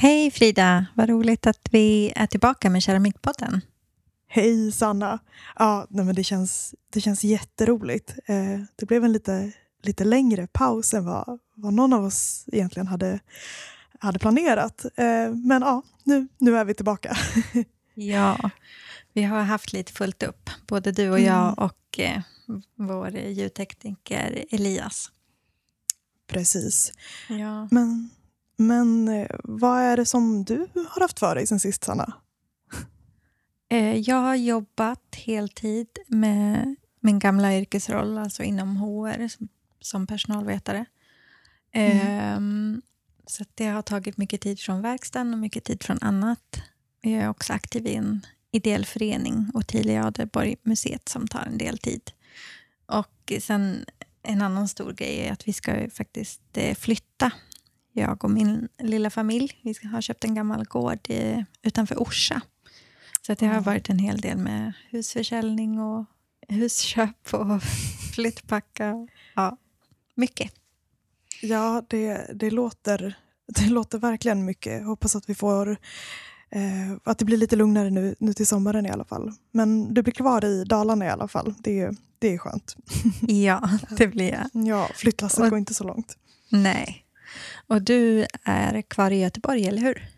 Hej Frida, vad roligt att vi är tillbaka med Keramikpodden. Hej Sanna! Ja, nej men det, känns, det känns jätteroligt. Eh, det blev en lite, lite längre paus än vad, vad någon av oss egentligen hade, hade planerat. Eh, men ja, nu, nu är vi tillbaka. ja, vi har haft lite fullt upp, både du och jag mm. och eh, vår ljudtekniker Elias. Precis. Ja. Men men eh, vad är det som du har haft för dig sen sist, Sanna? Eh, jag har jobbat heltid med min gamla yrkesroll, alltså inom HR som personalvetare. Mm. Ehm, så det har tagit mycket tid från verkstaden och mycket tid från annat. Jag är också aktiv i en ideell förening, Ottilia Adelborg museet, som tar en del tid. Och sen en annan stor grej är att vi ska faktiskt eh, flytta jag och min lilla familj. Vi har köpt en gammal gård i, utanför Orsa. Så det har varit en hel del med husförsäljning och husköp och flyttpacka. Ja, mycket. Ja, det, det, låter, det låter verkligen mycket. Hoppas att vi får eh, att det blir lite lugnare nu, nu till sommaren i alla fall. Men du blir kvar i Dalarna i alla fall. Det är, det är skönt. Ja, det blir jag. Ja, flyttlasset går inte så långt. Nej, och du är kvar i Göteborg, eller hur?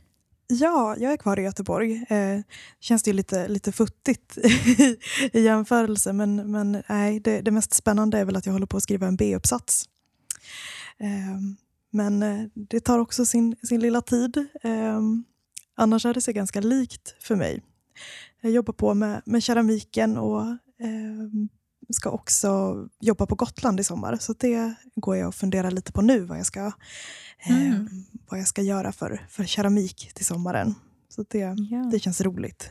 Ja, jag är kvar i Göteborg. Eh, känns det lite, lite futtigt i jämförelse men, men nej, det, det, mest spännande är väl att jag håller på att skriva en B-uppsats. Eh, men eh, det tar också sin, sin lilla tid. Eh, annars är det sig ganska likt för mig. Jag jobbar på med, med keramiken och eh, ska också jobba på Gotland i sommar. Så det går jag och funderar lite på nu vad jag ska, eh, mm. eh, vad jag ska göra för, för keramik till sommaren. Så det, ja. det känns roligt.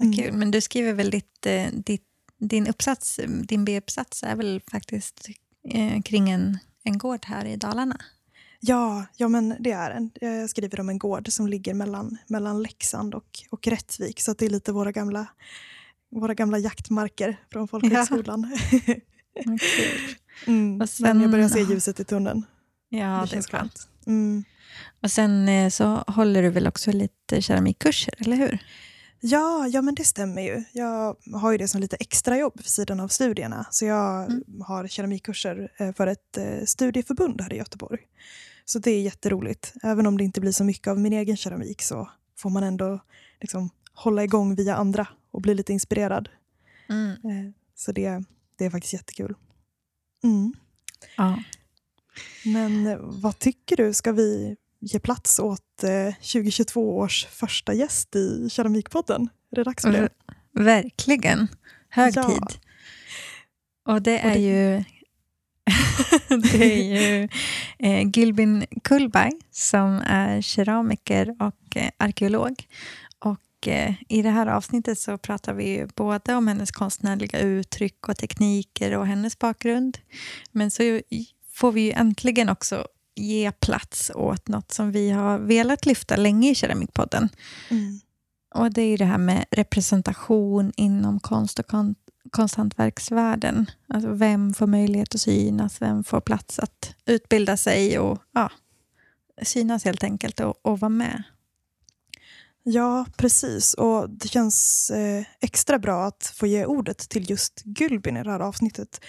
Mm. Kul. Men du skriver väl ditt, eh, ditt, din uppsats, din B-uppsats är väl faktiskt eh, kring en, en gård här i Dalarna? Ja, ja men det är en. Jag skriver om en gård som ligger mellan, mellan Leksand och, och Rättvik. Så det är lite våra gamla våra gamla jaktmarker från folkhögskolan. Ja. mm, och sen, men jag börjar se ljuset i tunneln. Ja, det, det är skönt. Mm. Och sen eh, så håller du väl också lite keramikkurser, eller hur? Ja, ja men det stämmer ju. Jag har ju det som lite extrajobb vid sidan av studierna. Så jag mm. har keramikkurser eh, för ett eh, studieförbund här i Göteborg. Så det är jätteroligt. Även om det inte blir så mycket av min egen keramik så får man ändå liksom hålla igång via andra och bli lite inspirerad. Mm. Eh, så det, det är faktiskt jättekul. Mm. Ja. Men eh, vad tycker du? Ska vi ge plats åt 2022 eh, års första gäst i Keramikpodden? Är det dags för det? Verkligen. Hög ja. tid. Och det är och det... ju det är ju eh, Gülbin Kullberg som är keramiker och eh, arkeolog. Eh, i det här avsnittet så pratar vi både om hennes konstnärliga uttryck och tekniker och hennes bakgrund. Men så får vi ju äntligen också ge plats åt något som vi har velat lyfta länge i Keramikpodden. Mm. Och det är det här med representation inom konst och kon konsthantverksvärlden. Alltså vem får möjlighet att synas? Vem får plats att utbilda sig och ja, synas helt enkelt och, och vara med? Ja, precis. Och Det känns eh, extra bra att få ge ordet till just Gülbin i det här avsnittet.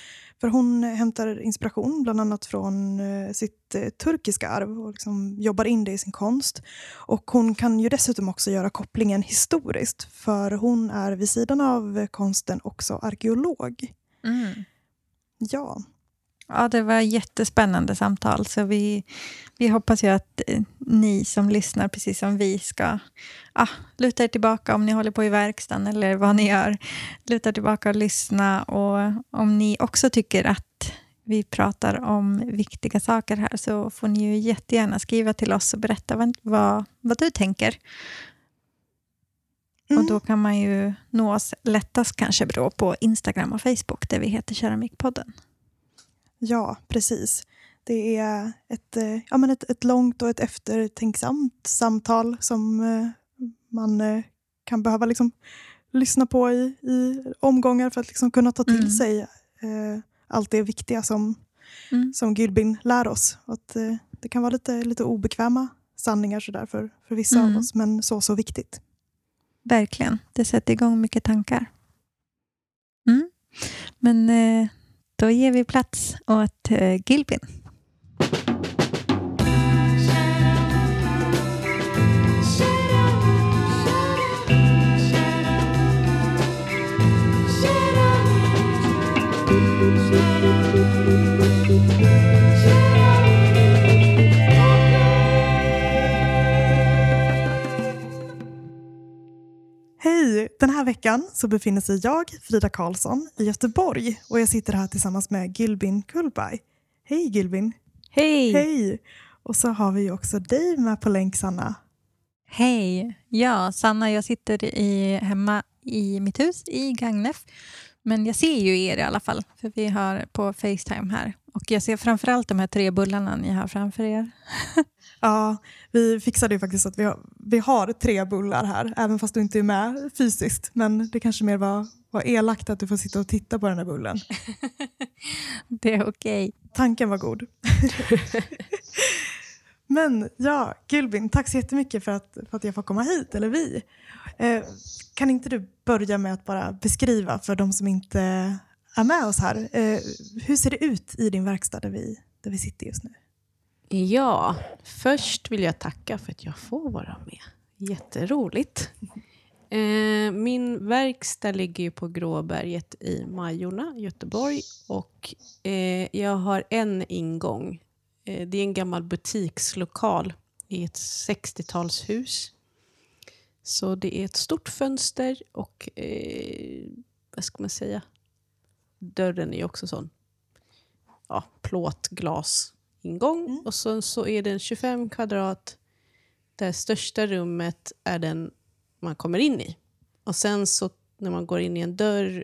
För Hon hämtar inspiration bland annat från eh, sitt eh, turkiska arv och liksom jobbar in det i sin konst. Och Hon kan ju dessutom också göra kopplingen historiskt för hon är vid sidan av konsten också arkeolog. Mm. Ja. Ja, det var jättespännande samtal. Så vi, vi hoppas ju att eh, ni som lyssnar, precis som vi, ska ah, luta er tillbaka om ni håller på i verkstaden eller vad ni gör. Luta tillbaka och lyssna. Och om ni också tycker att vi pratar om viktiga saker här så får ni ju jättegärna skriva till oss och berätta vad, vad, vad du tänker. Mm. Och Då kan man ju nå oss lättast kanske på Instagram och Facebook där vi heter Keramikpodden. Ja, precis. Det är ett, eh, ja, men ett, ett långt och ett eftertänksamt samtal som eh, man eh, kan behöva liksom lyssna på i, i omgångar för att liksom kunna ta till mm. sig eh, allt det viktiga som, mm. som Gylbin lär oss. Att, eh, det kan vara lite, lite obekväma sanningar sådär för, för vissa Mm. av oss, men så, så viktigt. Verkligen. Det sätter igång mycket tankar. Mm. Men eh, då ger vi plats åt eh, Gilbin. Hej! Den här veckan så befinner sig jag, Frida Karlsson, i Göteborg och jag sitter här tillsammans med Gilbin Kullberg. Hej Gilbin! Hej! Hej! Och så har vi också dig med på länk, Sanna. Hej! Ja, Sanna, jag sitter i, hemma i mitt hus i Gagnef. Men jag ser ju er i alla fall, för vi har på Facetime här. Och jag ser framförallt de här tre bullarna ni har framför er. Ja, vi fixade ju faktiskt att vi har, vi har tre bullar här, även fast du inte är med fysiskt. Men det kanske mer var, var elakt att du får sitta och titta på den här bullen. Det är okej. Tanken var god. Men ja, Gylbin, tack så jättemycket för att, för att jag får komma hit, eller vi. Eh, kan inte du börja med att bara beskriva för de som inte är med oss här. Eh, hur ser det ut i din verkstad där vi, där vi sitter just nu? Ja, först vill jag tacka för att jag får vara med. Jätteroligt. Eh, min verkstad ligger ju på Gråberget i Majorna, Göteborg. Och eh, jag har en ingång. Eh, det är en gammal butikslokal i ett 60-talshus. Så det är ett stort fönster och, eh, vad ska man säga, dörren är ju också sån ja, plåt, glas ingång. Mm. Och sen så är den 25 kvadrat. Det största rummet är den man kommer in i. Och sen så när man går in i en dörr,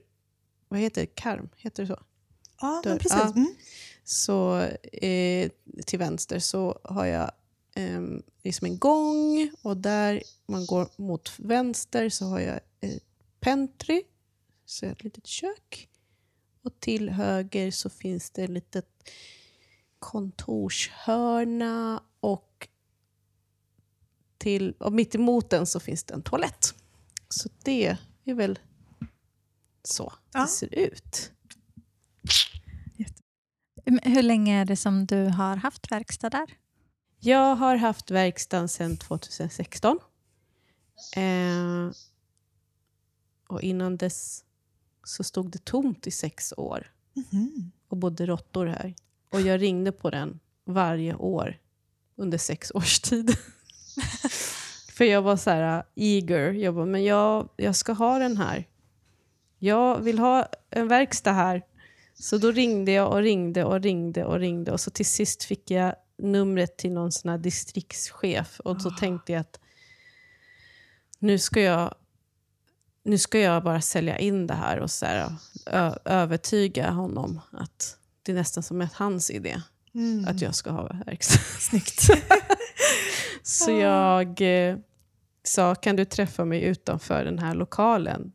vad heter det? Karm? Heter det så? Ja, Dörr. precis. Ja. Mm. Så eh, till vänster så har jag eh, liksom en gång och där man går mot vänster så har jag ett pentry, så ett litet kök. Och till höger så finns det ett litet kontorshörna och, till, och mitt emot den så finns det en toalett. Så det är väl så Ja. det ser ut. Hur länge är det som du har haft verkstad där? Jag har haft verkstaden sedan 2016. Eh, och innan dess så stod det tomt i sex år Mhm. och bodde råttor här. Och jag ringde på den varje år under sex års tid. För jag var så här uh, eager. Jag bara, men jag, jag ska ha den här. Jag vill ha en verkstad här. Så då ringde jag och ringde och ringde och ringde. Och så till sist fick jag numret till någon sån här distriktschef. Och så tänkte jag att nu ska jag, nu ska jag bara sälja in det här och så här, övertyga honom att det är nästan som att hans idé Mm. att jag ska ha verkstad. Snyggt. Så jag eh, sa, kan du träffa mig utanför den här lokalen?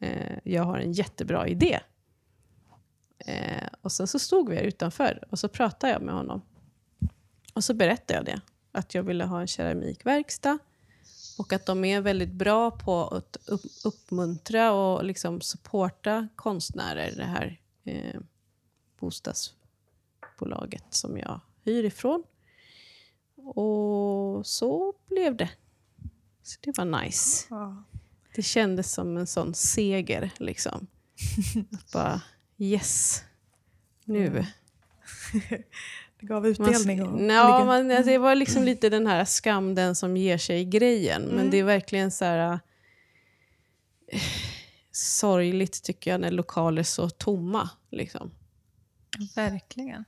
Eh, jag har en jättebra idé. Eh, och sen så stod vi här utanför och så pratade jag med honom. Och så berättade jag det, att jag ville ha en keramikverkstad och att de är väldigt bra på att upp, uppmuntra och liksom supporta konstnärer, det här eh, bostadsbolaget som jag hyr ifrån. Och så blev det. Så det var nice. Ja. Det kändes som en sån seger. liksom. Att bara, yes, nu. Det gav utdelning. Och Man, ligga- ja, man, alltså, det var liksom lite den här skam den som ger sig-grejen. Men Mm. det är verkligen så här... äh, sorgligt tycker jag när lokaler är så tomma. Liksom. Verkligen.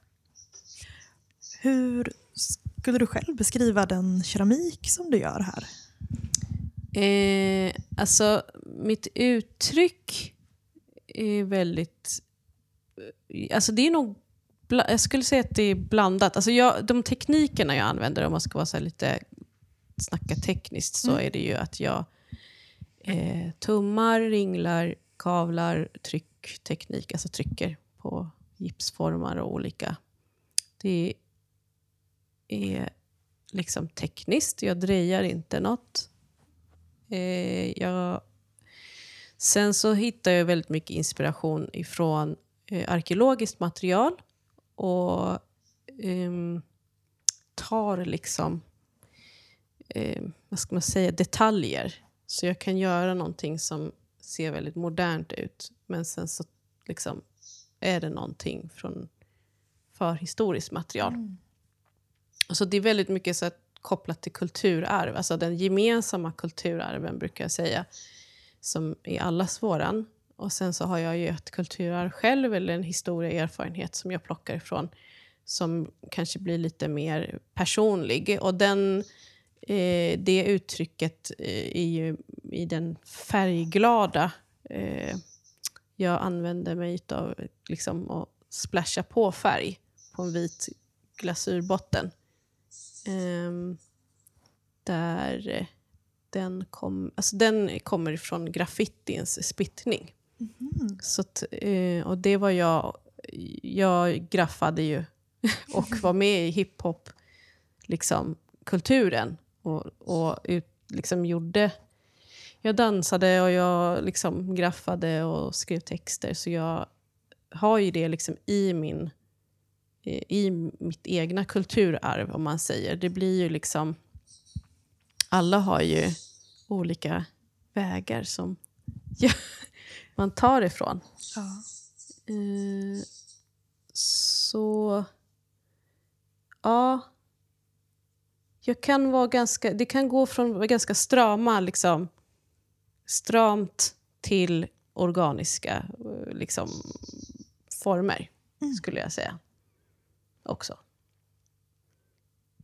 Hur skulle du själv beskriva den keramik som du gör här? Eh, alltså, mitt uttryck är väldigt... Alltså det är nog... Jag skulle säga att det är blandat. Alltså jag, de teknikerna jag använder, om man ska vara så lite snacka tekniskt, så är det ju att jag eh, tummar, ringlar, kavlar, tryckteknik, alltså trycker på gipsformar och olika. Det är liksom tekniskt. Jag drejar inte något. Eh, jag, sen så hittar jag väldigt mycket inspiration ifrån eh, arkeologiskt material och eh, tar liksom eh, vad ska man säga, detaljer. Så jag kan göra någonting som ser väldigt modernt ut men sen så liksom är det någonting från förhistoriskt material. Mm. Alltså det är väldigt mycket så kopplat till kulturarv, alltså den gemensamma kulturarven brukar jag säga, som är allas våran. Och sen så har jag ju ett kulturarv själv, eller en historia erfarenhet som jag plockar ifrån, som kanske blir lite mer personlig. Och den, eh, det uttrycket eh, är ju i den färgglada eh, jag använder mig av liksom, att splasha på färg på en vit glasyrbotten. Um, där den, kom, alltså den kommer från graffitins spittning. Mm. Så att, uh, och det var jag... Jag graffade ju och var med i hiphop liksom, kulturen och, och ut, liksom gjorde... Jag dansade och jag liksom graffade och skrev texter. Så jag har ju det liksom i min i mitt egna kulturarv, om man säger. Det blir ju liksom... Alla har ju olika vägar som ja, man tar ifrån. Ja. Uh, så... Ja. Jag kan vara ganska, det kan gå från ganska strama, liksom, stramt till organiska liksom, former, mm. skulle jag säga också.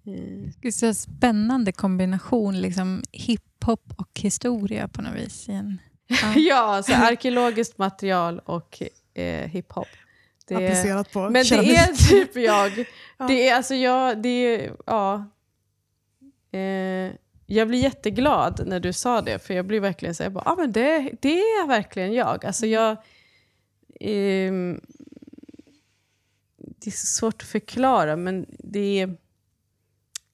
Mm. Det är en spännande kombination, liksom hiphop och historia på något vis. Igen. Ja, ja alltså arkeologiskt material och eh, hiphop. Det Applicerat på Men keramik. det är typ jag. ja. Det är alltså jag, det är, ja. Eh, jag blir jätteglad när du sa det, för jag blir verkligen så här, bara, ah, men det, det är verkligen jag. Alltså jag eh, det är svårt att förklara, men det är...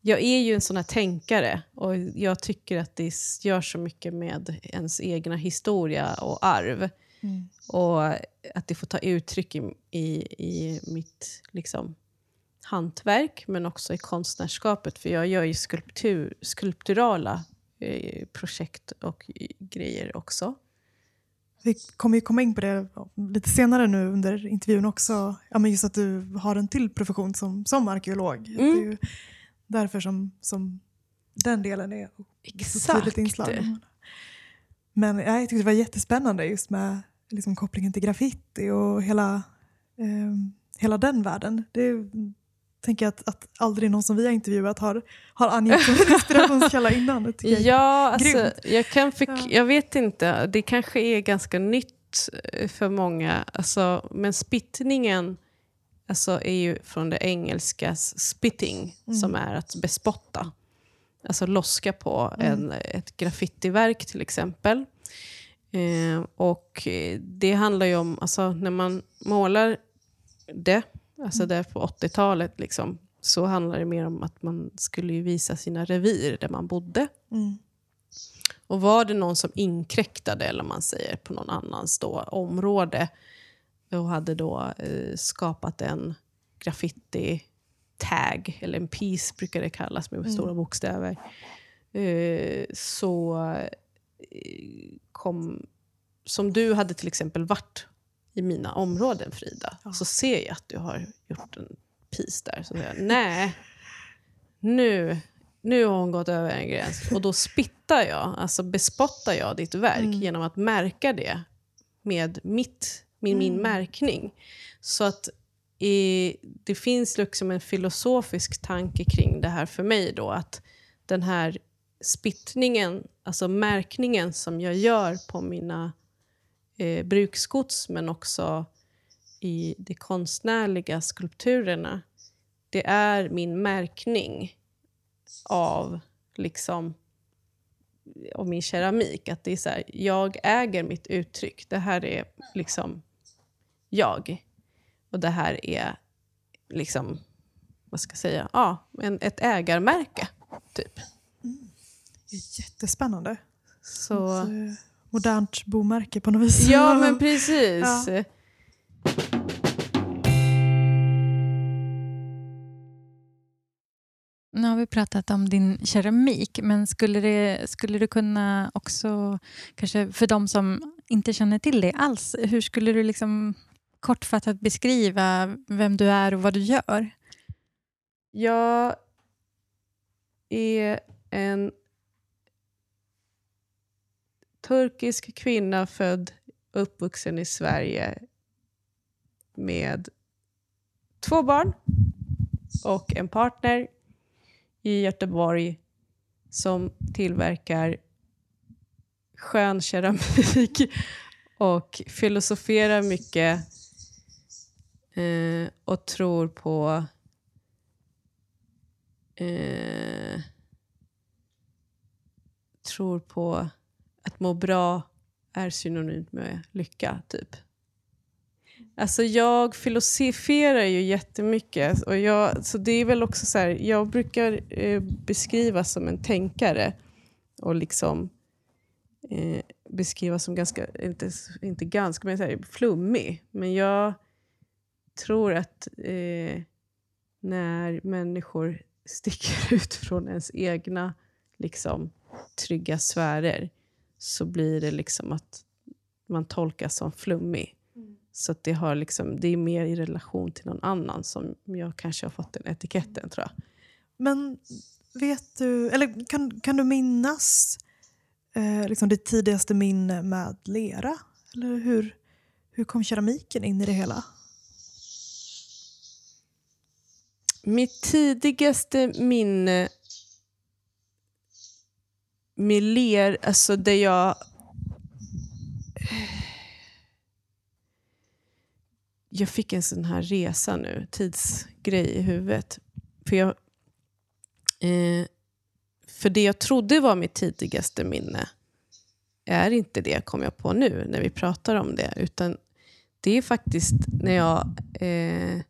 Jag är ju en sån här tänkare och jag tycker att det gör så mycket med ens egna historia och arv. Mm. Och att det får ta uttryck i, i, i mitt liksom, hantverk, men också i konstnärskapet. För jag gör ju skulptur, skulpturala eh, projekt och grejer också. Vi kommer ju komma in på det lite senare nu under intervjun också. Ja, men just att du har en till profession som, som arkeolog. Mm. Det är ju därför som, som den delen är Exakt. ett tydligt inslag. Men ja, jag tyckte det var jättespännande just med liksom, kopplingen till graffiti och hela, eh, hela den världen. Det tänker att, att aldrig någon som vi har intervjuat har, har angett som inspirationskälla innan. Jag ja, alltså, jag, kan fick, jag vet inte. Det kanske är ganska nytt eh, för många. Alltså, men spittningen alltså, är ju från det engelska spitting, mm. som är att bespotta. Alltså loska på mm. en, ett graffitiverk till exempel. Eh, och det handlar ju om, alltså, när man målar det Alltså där på 80-talet liksom, så handlar det mer om att man skulle visa sina revir där man bodde. Mm. Och var det någon som inkräktade eller man säger, på någon annans då, område och hade då eh, skapat en graffiti-tag, eller en piece brukar det kallas med mm. stora bokstäver, eh, så eh, kom... Som du hade till exempel varit i mina områden, Frida, ja. så ser jag att du har gjort en pis där. Så säger jag, nej, nu, nu har hon gått över en gräns. Och då spittar jag, alltså bespottar jag ditt verk mm. genom att märka det med mitt, min, mm. min märkning. Så att i, det finns liksom en filosofisk tanke kring det här för mig. då, Att den här spittningen, alltså märkningen som jag gör på mina eh, bruksgods men också i de konstnärliga skulpturerna. Det är min märkning av liksom av min keramik. Att det är så här, jag äger mitt uttryck. Det här är liksom jag. Och det här är liksom, vad ska jag säga, ja, en, ett ägarmärke Typ. Jättespännande. Så... Eh, modernt bomärke på något vis. Ja, men precis. Ja. Nu har vi pratat om din keramik, men skulle, det, skulle du kunna också, kanske för de som inte känner till dig alls, hur skulle du liksom kortfattat beskriva vem du är och vad du gör? Jag är en turkisk kvinna född uppvuxen i Sverige med två barn och en partner i Göteborg som tillverkar skön keramik och filosoferar mycket eh, och tror på eh, tror på att må bra är synonymt med lycka, typ. Alltså jag filosoferar ju jättemycket. Och jag, så det är väl också så här, jag brukar eh, beskrivas som en tänkare och liksom eh, beskrivas som ganska, inte, inte ganska, men så här, flummig. Men jag tror att eh, när människor sticker ut från ens egna liksom, trygga sfärer så blir det liksom att man tolkas som flummig. Så att det, har liksom, det är mer i relation till någon annan som jag kanske har fått den etiketten tror jag. Men vet du, eller kan, kan du minnas eh, liksom ditt tidigaste minne med lera? Eller hur, hur kom keramiken in i det hela? Mitt tidigaste minne med ler, alltså det jag... Jag fick en sån här resa nu, tidsgrej i huvudet. För, jag, eh, för det jag trodde var mitt tidigaste minne är inte det, kom jag på nu när vi pratar om det. Utan det är faktiskt när jag eh,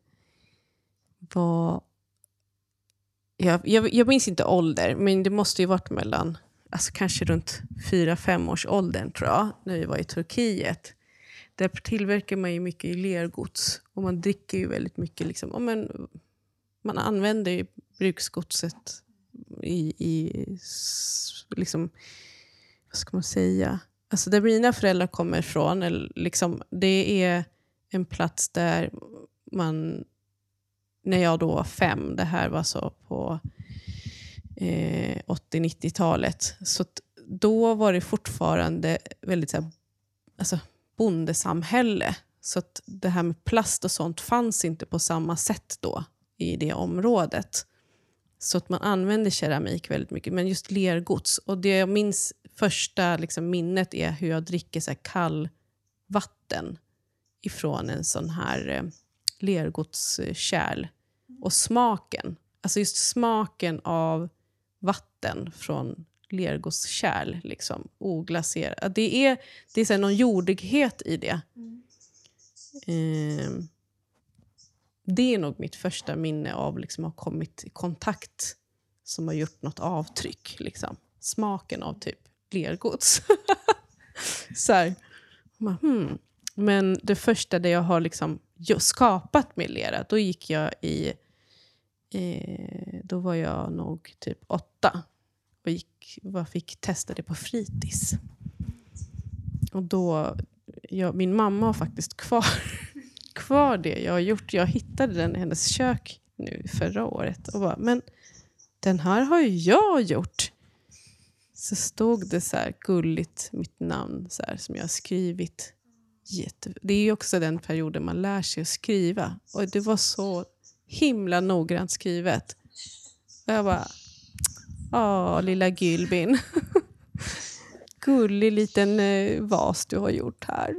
var... Jag, jag, jag minns inte ålder, men det måste ju varit mellan alltså kanske runt 4-5 års åldern tror jag, när vi var i Turkiet. Där tillverkar man ju mycket i lergods och man dricker ju väldigt mycket. Liksom, och men, man använder ju bruksgodset i, i liksom, vad ska man säga? Alltså där mina föräldrar kommer ifrån, liksom, det är en plats där man, när jag då var fem, det här var så på eh, 80-90-talet. Så då var det fortfarande väldigt så här, alltså, bondesamhälle. Så att det här med plast och sånt fanns inte på samma sätt då i det området. Så att man använde keramik väldigt mycket, men just lergods. Och det jag minns första liksom, minnet är hur jag dricker så här kallvatten ifrån en sån här eh, lergodskärl. Och smaken, alltså just smaken av vatten från lergåskärl. Liksom, oglaserat. Det är, det är så någon jordighet i det. Mm. Eh, det är nog mitt första minne av liksom, att ha kommit i kontakt som har gjort något avtryck. Liksom. Smaken av typ lergods. så här, man, hmm. Men det första där jag har liksom skapat med lera, då gick jag i Eh, då var jag nog typ åtta och gick, var, fick testa det på fritids. Och då, jag, min mamma har faktiskt kvar, kvar det jag har gjort. Jag hittade den i hennes kök nu förra året och bara, men den här har ju jag gjort. Så stod det så här gulligt, mitt namn så här, som jag har skrivit. Jätte, det är också den perioden man lär sig att skriva. Och det var så himla noggrant skrivet. Och jag bara, åh lilla Gylbin. Gullig liten eh, vas du har gjort här.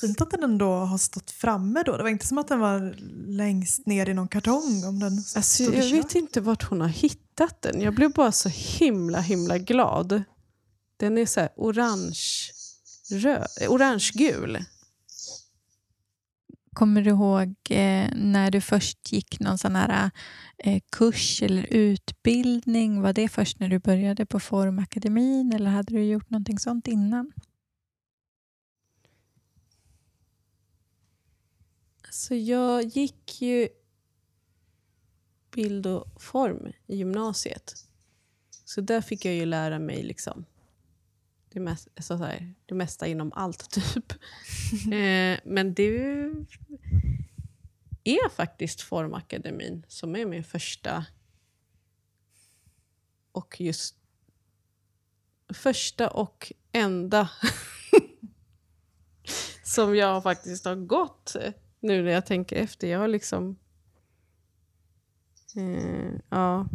Fint att den ändå har stått framme då. Det var inte som att den var längst ner i någon kartong. Om den alltså, jag vet inte vart hon har hittat den. Jag blev bara så himla himla glad. Den är så här orange, röd, orange-gul. Kommer du ihåg eh, när du först gick någon sån här eh, kurs eller utbildning? Var det först när du började på Formakademin eller hade du gjort någonting sånt innan? Så jag gick ju bild och form i gymnasiet. Så där fick jag ju lära mig liksom det, mest, så här, det mesta inom allt, typ. eh, men det är faktiskt Formakademin som är min första och just första och enda som jag faktiskt har gått nu när jag tänker efter. Jag har liksom... Eh, ja.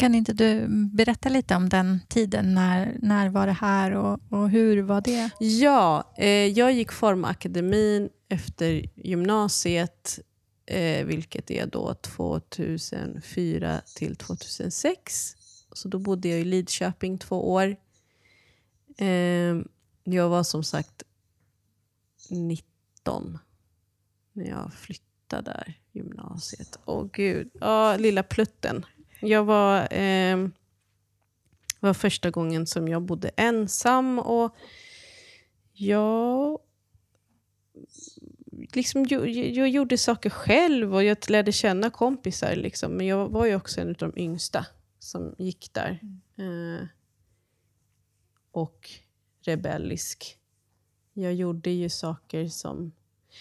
Kan inte du berätta lite om den tiden? När, när var det här och, och hur var det? Ja, eh, jag gick Formakademin efter gymnasiet, eh, vilket är då 2004 till 2006. Så då bodde jag i Lidköping två år. Eh, jag var som sagt 19 när jag flyttade där, gymnasiet. Åh gud, ja, lilla plutten. Jag var, eh, var första gången som jag bodde ensam och jag liksom, jag, jag gjorde saker själv och jag lärde känna kompisar. Liksom. Men jag var ju också en av de yngsta som gick där. Mm. Eh, och rebellisk. Jag gjorde ju saker som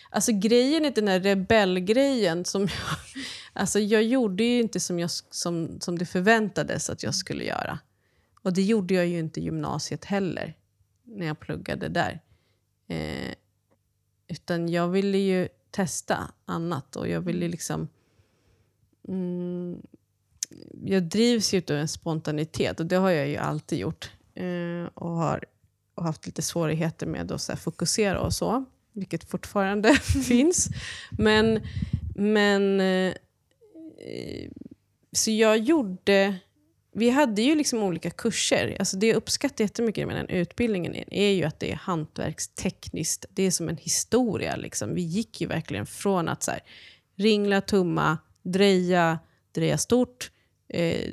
Alltså grejen är den här rebellgrejen. Som jag, alltså jag gjorde ju inte som, jag, som, som det förväntades att jag skulle göra. Och det gjorde jag ju inte i gymnasiet heller, när jag pluggade där. Eh, utan jag ville ju testa annat och jag ville liksom... Mm, jag drivs ju av en spontanitet och det har jag ju alltid gjort. Eh, och har och haft lite svårigheter med att så fokusera och så vilket fortfarande finns. Men, men eh, så jag gjorde... Vi hade ju liksom olika kurser. Alltså det jag uppskattar jättemycket med den utbildningen är ju att det är hantverkstekniskt. Det är som en historia. Liksom. Vi gick ju verkligen från att så här, ringla, tumma, dreja, dreja stort, eh,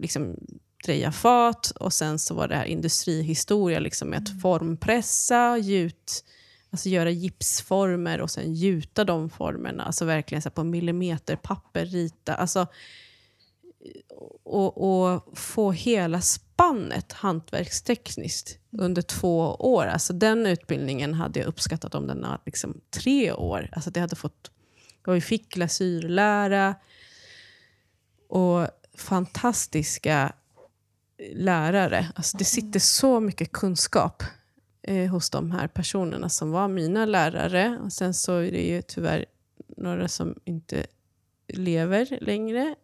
liksom, dreja fat och sen så var det här industrihistoria liksom, med att mm. formpressa, gjut, Alltså göra gipsformer och sen gjuta de formerna. Alltså verkligen så på millimeterpapper, rita. Alltså, och, och, få hela spannet hantverkstekniskt under två år. Alltså den utbildningen hade jag uppskattat om den var liksom tre år. Alltså det hade fått, och vi fick glasyrlära och fantastiska lärare. Alltså det sitter så mycket kunskap eh, hos de här personerna som var mina lärare. Och sen så är det ju tyvärr några som inte lever längre.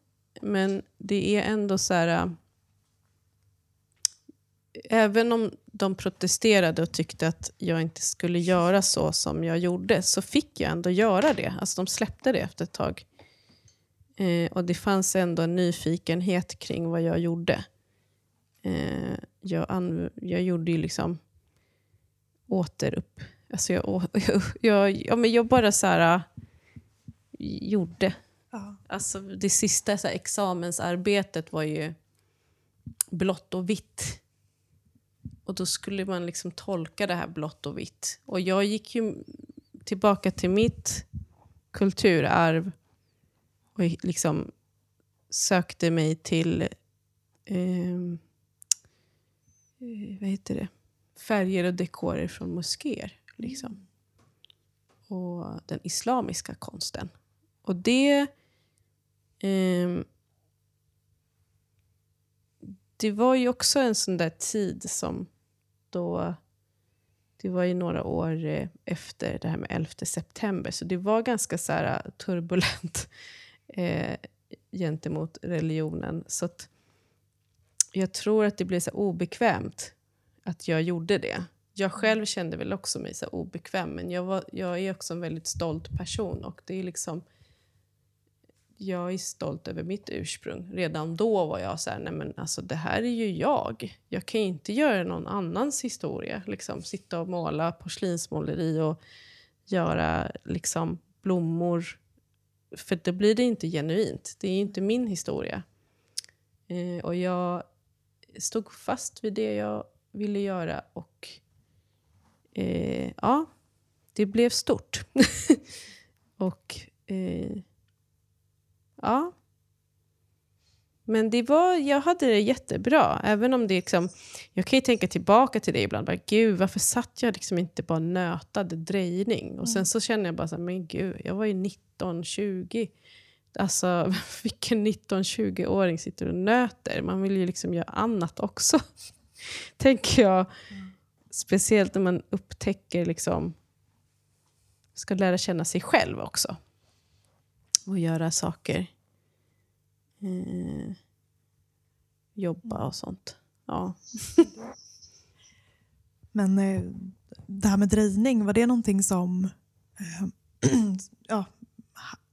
Men det är ändå så här... Eh, även om de protesterade och tyckte att jag inte skulle göra så som jag gjorde, så fick jag ändå göra det. Alltså de släppte det efter ett tag. Eh, och det fanns ändå en nyfikenhet kring vad jag gjorde. Eh, jag, jag gjorde ju liksom återupp... Alltså jag, jag, jag, ja, men jag bara så här, äh, gjorde. Ja. Alltså det sista så här, examensarbetet var ju blått och vitt. Och då skulle man liksom tolka det här blått och vitt. Och jag gick ju tillbaka till mitt kulturarv och liksom sökte mig till ehm, eh, vad heter det? Färger och dekorer från moskéer. Liksom. Och den islamiska konsten. Och det... Eh, det var ju också en sån där tid som då... Det var ju några år eh, efter det här med 11 september, så det var ganska så här, eh, turbulent eh, gentemot religionen. Så jag tror att det blev så obekvämt att jag gjorde det. Jag mm. själv kände väl också mig så obekväm, men jag, var, jag är också en väldigt stolt person. och det är liksom... Jag är stolt över mitt ursprung. Redan då var jag så här, nej men alltså det här är ju jag. Jag kan inte göra någon annans historia. Liksom, sitta och måla porslinsmåleri och göra liksom blommor. För då blir det inte genuint. Det är inte min historia. Eh, och jag stod fast vid det jag ville göra och eh, ja, det blev stort. och eh, ja. Men det var, jag hade det jättebra. Även om det liksom, jag kan ju tänka tillbaka till det ibland. Bara, gud, varför satt jag liksom inte bara nötade drejning? Och sen så känner jag bara så här, men gud, jag var ju 19, 20. Alltså, vilken 19-20-åring sitter och nöter? Man vill ju liksom göra annat också. Tänker jag. Speciellt när man upptäcker, liksom, ska lära känna sig själv också. Och göra saker. Eh, jobba och sånt. Ja. Men eh, det här med drejning, var det någonting som... Eh, ja,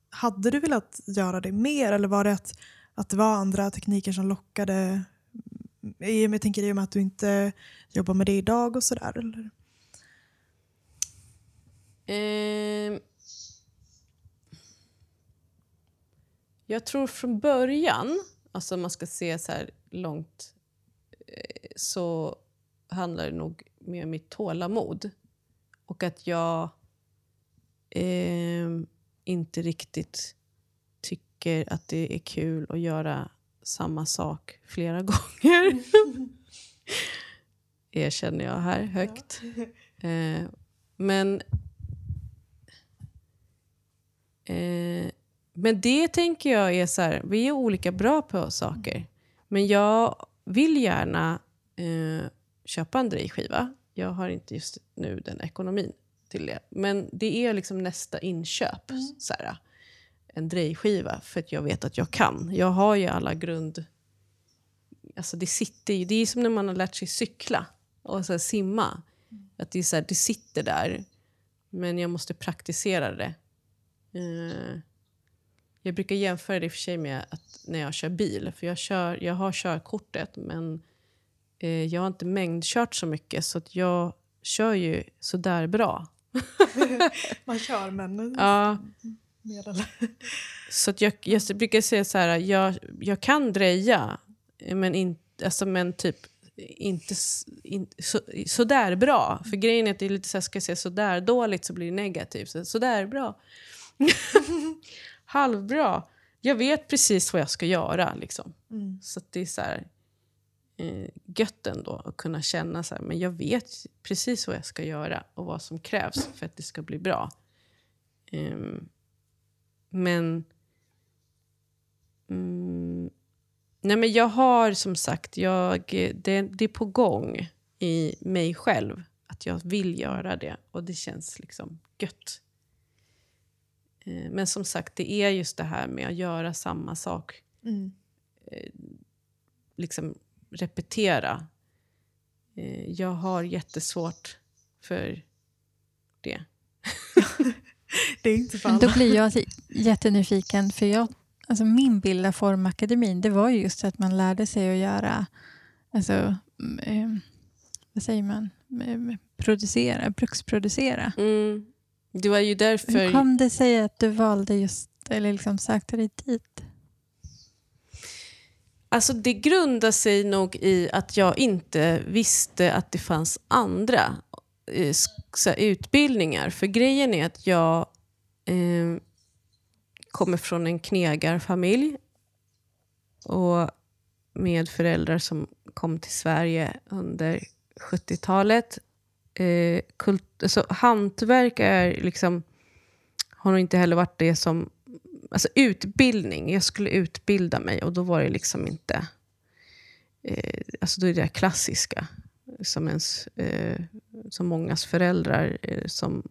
hade du velat göra det mer eller var det att, att det var andra tekniker som lockade? I- Jag tänker i och med att du inte jobbar med det idag och sådär. Eller? Eh, jag tror från början, alltså om man ska se så här långt, eh, så handlar det nog mer om mitt tålamod. Och att jag eh, inte riktigt tycker att det är kul att göra samma sak flera gånger. Erkänner jag här högt. Eh, men Eh, men det tänker jag är så här, vi är olika bra på saker. Men jag vill gärna eh, köpa en drejskiva. Jag har inte just nu den ekonomin till det. Men det är liksom nästa inköp. Så här, en drejskiva, för att jag vet att jag kan. Jag har ju alla grund... Alltså det, sitter ju, det är som när man har lärt sig cykla och så simma. Att det, är så här, det sitter där, men jag måste praktisera det. Eh, jag brukar jämföra det i och för sig med att när jag kör bil. För jag, kör, jag har körkortet, men eh, jag har inte mängdkört så mycket. Så att jag kör ju sådär bra. Man kör men Ja, mer eller? så jag, jag brukar säga så här, jag, jag kan dreja, men, in, alltså, men typ inte in, så, sådär bra. För grejen är att det är lite så här, ska jag säga sådär dåligt så blir det negativt. Så, sådär bra. Halvbra. Jag vet precis vad jag ska göra. Liksom. Mm. Så det är så här, eh, gött ändå att kunna känna så här, men jag vet precis vad jag ska göra och vad som krävs för att det ska bli bra. Ehm, men... Mm, nej men jag har som sagt, jag, det, det är på gång i mig själv att jag vill göra det och det känns liksom gött. Eh, Men som sagt, det är just det här med att göra samma sak Mm. liksom repetera. Eh, Jag har jättesvårt för det. Det är inte för Men alla. Då blir jag jättenyfiken, för jag, alltså min bild av Formakademin det var ju just att man lärde sig att göra, alltså, eh, vad säger man, producera, bruksproducera. Mm. Det var ju Hur därför... kom det sig att du valde just, eller liksom sökte dig dit? Alltså det grundar sig nog i att jag inte visste att det fanns andra eh, utbildningar. För grejen är att jag eh, kommer från en knegarfamilj och med föräldrar som kom till Sverige under 70-talet. Eh, kult, alltså, hantverk är liksom, har nog inte heller varit det som alltså utbildning. Jag skulle utbilda mig och då var det liksom inte... Eh, alltså då är det det klassiska. Som, ens, eh, som mångas föräldrar, eh, som,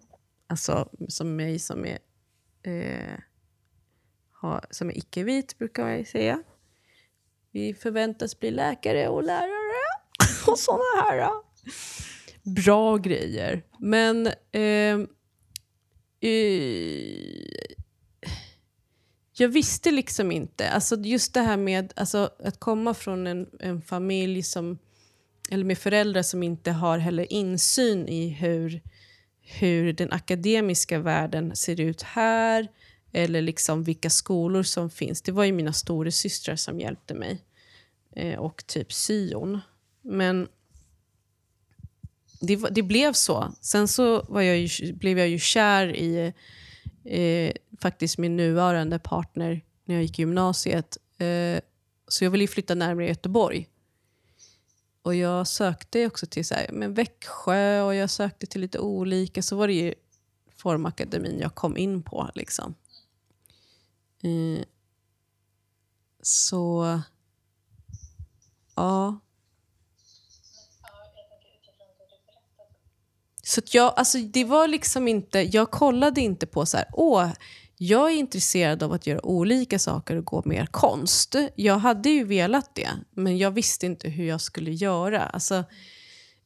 alltså, som mig som är, eh, har, som är icke-vit, brukar man säga. Vi förväntas bli läkare och lärare och såna här bra grejer. Men eh, eh, jag visste liksom inte. Alltså just det här med alltså, att komma från en, en familj som, eller med föräldrar som inte har heller insyn i hur hur den akademiska världen ser ut här eller liksom vilka skolor som finns. Det var ju mina storasystrar som hjälpte mig eh, och typ syon. Men det, det, blev så. Sen så var jag ju, blev jag ju kär i eh, faktiskt min nuvarande partner när jag gick i gymnasiet. Eh, så jag ville flytta närmare Göteborg. Och jag sökte också till så här, men Växjö och jag sökte till lite olika. Så var det ju Formakademin jag kom in på. Liksom. Eh, så... Ja. Så jag, alltså, det var liksom inte, jag kollade inte på så här, åh, jag är intresserad av att göra olika saker och gå mer konst. Jag hade ju velat det, men jag visste inte hur jag skulle göra. Alltså,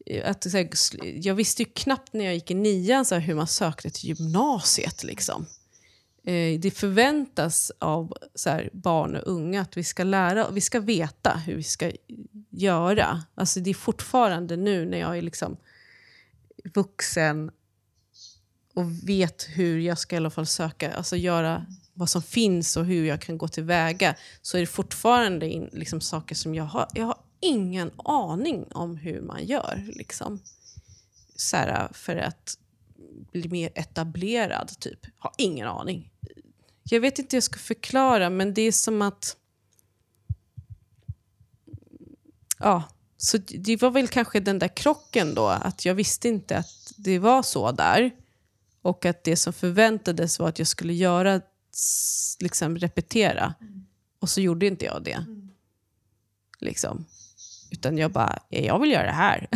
eh, att, så här, jag visste ju knappt när jag gick i nian så här, hur man sökte till gymnasiet. Liksom. Eh, det förväntas av så här, barn och unga att vi ska lära vi ska veta hur vi ska göra. Alltså, det är fortfarande nu när jag är liksom vuxen och vet hur jag ska i alla fall söka, alltså göra vad som finns och hur jag kan gå tillväga så är det fortfarande in, liksom, saker som jag har, jag har ingen aning om hur man gör. Liksom. Så här, för att bli mer etablerad, typ. Har ingen aning. Jag vet inte hur jag ska förklara, men det är som att... Ja, så det var väl kanske den där krocken då, att jag visste inte att det var så där. Och att det som förväntades var att jag skulle göra, liksom repetera. Mm. Och så gjorde inte jag det. Mm. Liksom. Utan jag bara, jag vill göra det här.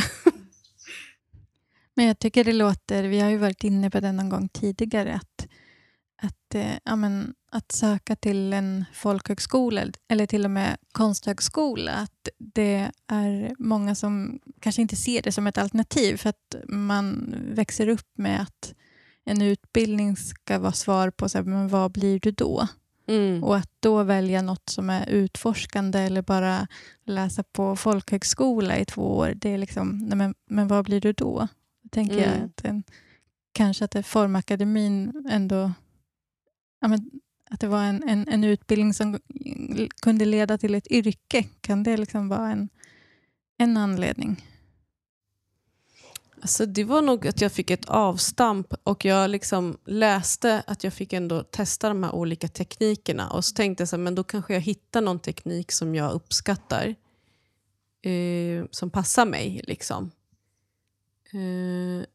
Men jag tycker det låter, vi har ju varit inne på det någon gång tidigare, att, att, eh, ja, men, att söka till en folkhögskola eller till och med konsthögskola, att det är många som kanske inte ser det som ett alternativ för att man växer upp med att en utbildning ska vara svar på så här, men vad blir du då? Mm. Och att då välja något som är utforskande eller bara läsa på folkhögskola i två år, det är liksom, nej men, men vad blir du då? Då tänker mm. jag att en, kanske att Formakademin ändå ja, men, att det var en, en, en utbildning som kunde leda till ett yrke. Kan det liksom vara en, en anledning? Alltså, det var nog att jag fick ett avstamp och jag liksom läste att jag fick ändå testa de här olika teknikerna. Och så tänkte jag så här, men då kanske jag hittar någon teknik som jag uppskattar. Eh, som passar mig. liksom. Eh,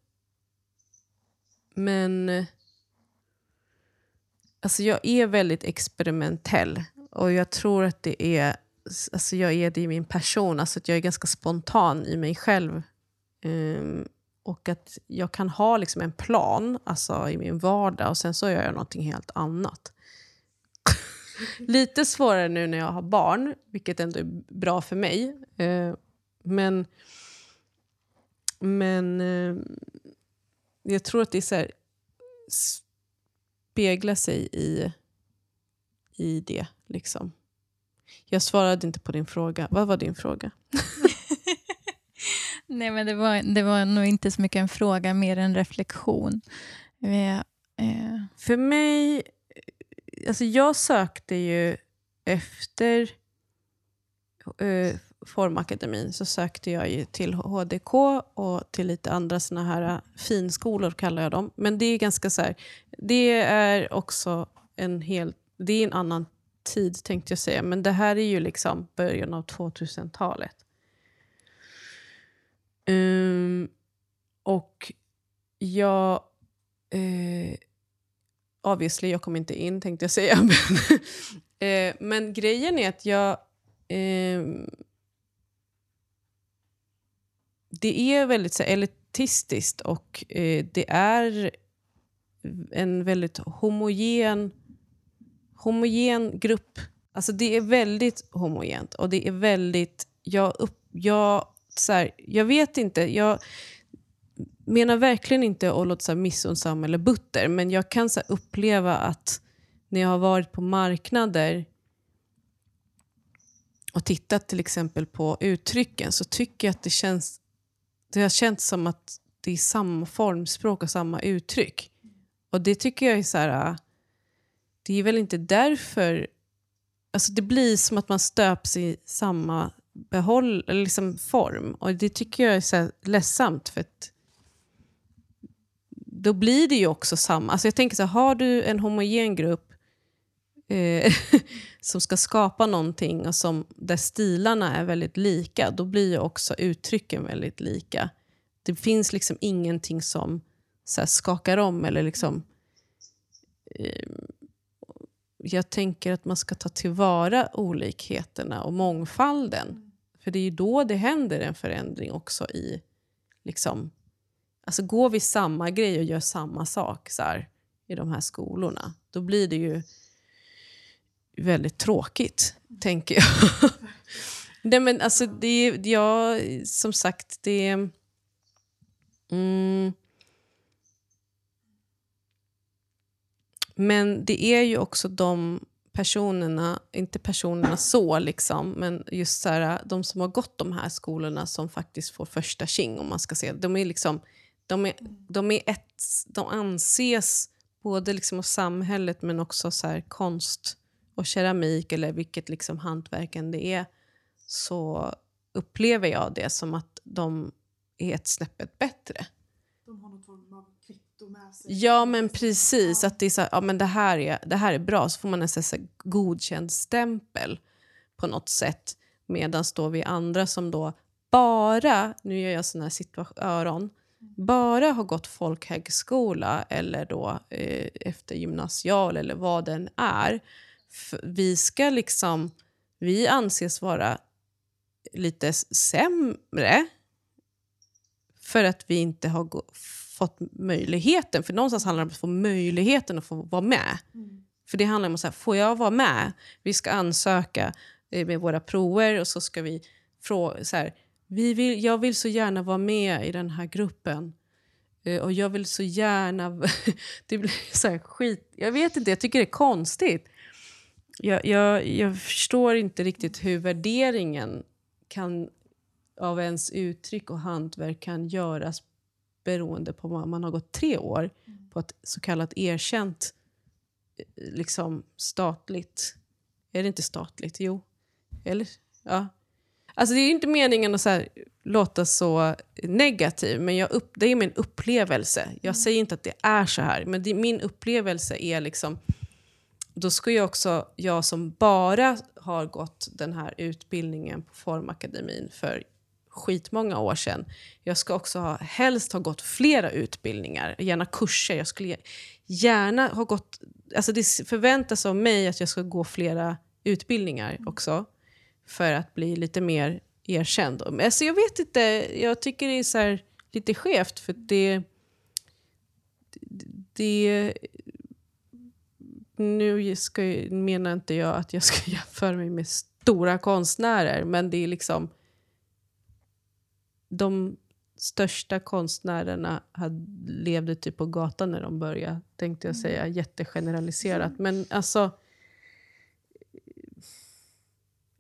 men alltså jag är väldigt experimentell. Och jag tror att det är, alltså jag är det i min person. Alltså att jag är ganska spontan i mig själv. Um, och att jag kan ha liksom en plan alltså, i min vardag och sen så gör jag någonting helt annat. Lite svårare nu när jag har barn, vilket ändå är bra för mig. Eh, men men eh, jag tror att det är så här, spegla sig i, i det. Liksom. Jag svarade inte på din fråga. Vad var din fråga? Nej, men det var, det var nog inte så mycket en fråga, mer en reflektion. Vi, eh. För mig, eh, alltså jag sökte ju efter eh, Formakademin så sökte jag ju till HDK och till lite andra såna här eh, finskolor kallar jag dem. Men det är ganska så här, det är också en hel, det är en annan tid tänkte jag säga. Men det här är ju liksom början av 2000-talet. Um, och jag... Uh, obviously, jag kom inte in tänkte jag säga. Men, eh, men grejen är att jag... Uh, det är väldigt så elitistiskt och uh, det är en väldigt homogen, homogen grupp. Alltså det är väldigt homogent och det är väldigt... Jag, upp, jag så här, jag vet inte. Jag menar verkligen inte att låta missunnsam eller butter, men jag kan så uppleva att när jag har varit på marknader och tittat till exempel på uttrycken så tycker jag att det känns... Det har känts som att det är samma formspråk och samma uttryck. Och det tycker jag är så här, det är väl inte därför... Alltså det blir som att man stöps i samma behåll, liksom form. Och det tycker jag är så ledsamt. För att då blir det ju också samma. Alltså jag tänker så här, har du en homogen grupp eh, som ska skapa någonting och som, där stilarna är väldigt lika, då blir ju också uttrycken väldigt lika. Det finns liksom ingenting som så här, skakar om eller liksom... Eh, jag tänker att man ska ta tillvara olikheterna och mångfalden. För det är ju då det händer en förändring också i... Liksom, alltså går vi samma grej och gör samma sak så här, i de här skolorna, då blir det ju väldigt tråkigt, tänker jag. Nej, men alltså, det, ja, som sagt, det... Mm, men det är ju också de personerna, inte personerna så, liksom, men just så här, de som har gått de här skolorna som faktiskt får första tjing, om man ska säga. De är liksom, de, är, de, är ett, de anses både liksom av samhället men också så här, konst och keramik eller vilket liksom hantverken det är så upplever jag det som att de är ett snäppet bättre. De har någon form av kvitto med sig. Ja, men precis. Att det, är så ja, men det, här är, det här är bra, så får man en så godkänd stämpel på något sätt. Medan står vi andra som då bara, nu gör jag såna här öron, bara har gått folkhögskola eller då eh, eftergymnasial eller vad den är vi ska liksom... Vi anses vara lite sämre för att vi inte har fått möjligheten. För någonstans handlar det om att få möjligheten att få vara med. Mm. För det handlar om att säga, får jag vara med? Vi ska ansöka eh, med våra prover och så ska vi fråga så här, vi vill, jag vill så gärna vara med i den här gruppen. Eh, och jag vill så gärna... det blir så här skit... Jag vet inte, jag tycker det är konstigt jag, jag, jag förstår inte riktigt hur värderingen kan, av ens uttryck och hantverk kan göras beroende på om man har gått tre år mm. på ett så kallat erkänt eh, liksom statligt... Är det inte statligt? Jo. Eller? Ja. Alltså det är inte meningen att så här, låta så negativ, men jag upp, det är min upplevelse. Jag mm. säger inte att det är så här, men det, min upplevelse är liksom då ska ju också jag som bara har gått den här utbildningen på Formakademin för skitmånga år sedan. Jag ska också ha, helst ha gått flera utbildningar, gärna kurser. Jag skulle gärna ha gått... Alltså det förväntas av mig att jag ska gå flera utbildningar också för att bli lite mer erkänd. Alltså jag vet inte, jag tycker det är så lite skevt för det... det nu ska, menar inte jag att jag ska jämföra mig med stora konstnärer, men det är liksom... De största konstnärerna hade, levde typ på gatan när de började, tänkte jag säga. Mm. Jättegeneraliserat. Men alltså...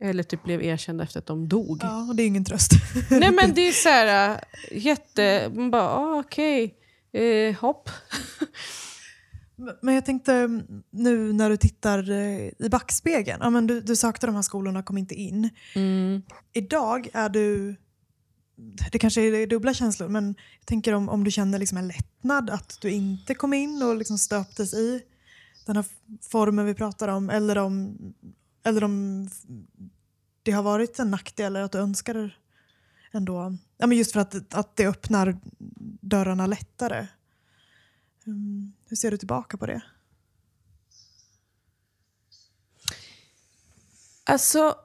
Eller typ blev erkända efter att de dog. Ja, det är ingen tröst. Nej men det är så här, jätte... Man bara, ah, okej, okay. eh, hopp. Men jag tänkte mm, nu när du tittar eh, i backspegeln. Ja, men du, du sökte de här skolorna kom inte in. Mm. Idag är du, det kanske är dubbla känslor, men jag tänker om, om du känner liksom en lättnad att du inte kom in och liksom stöptes i den här formen vi pratar om. Eller om, eller om det har varit en nackdel eller att du önskar ändå, ja, men just för att, att det öppnar dörrarna lättare. Um, hur ser du tillbaka på det? Alltså,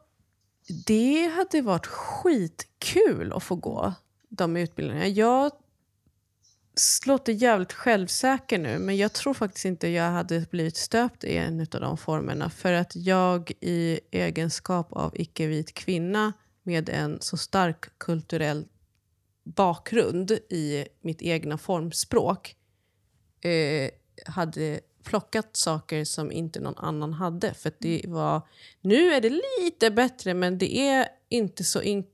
det hade varit skitkul att få gå de utbildningarna. Jag låter jävligt självsäker nu, men jag tror faktiskt inte jag hade blivit stöpt i en av de formerna. För att jag i egenskap av icke-vit kvinna med en så stark kulturell bakgrund i mitt egna formspråk eh, hade plockat saker som inte någon annan hade. För det var, nu är det lite bättre, men det är inte så... In,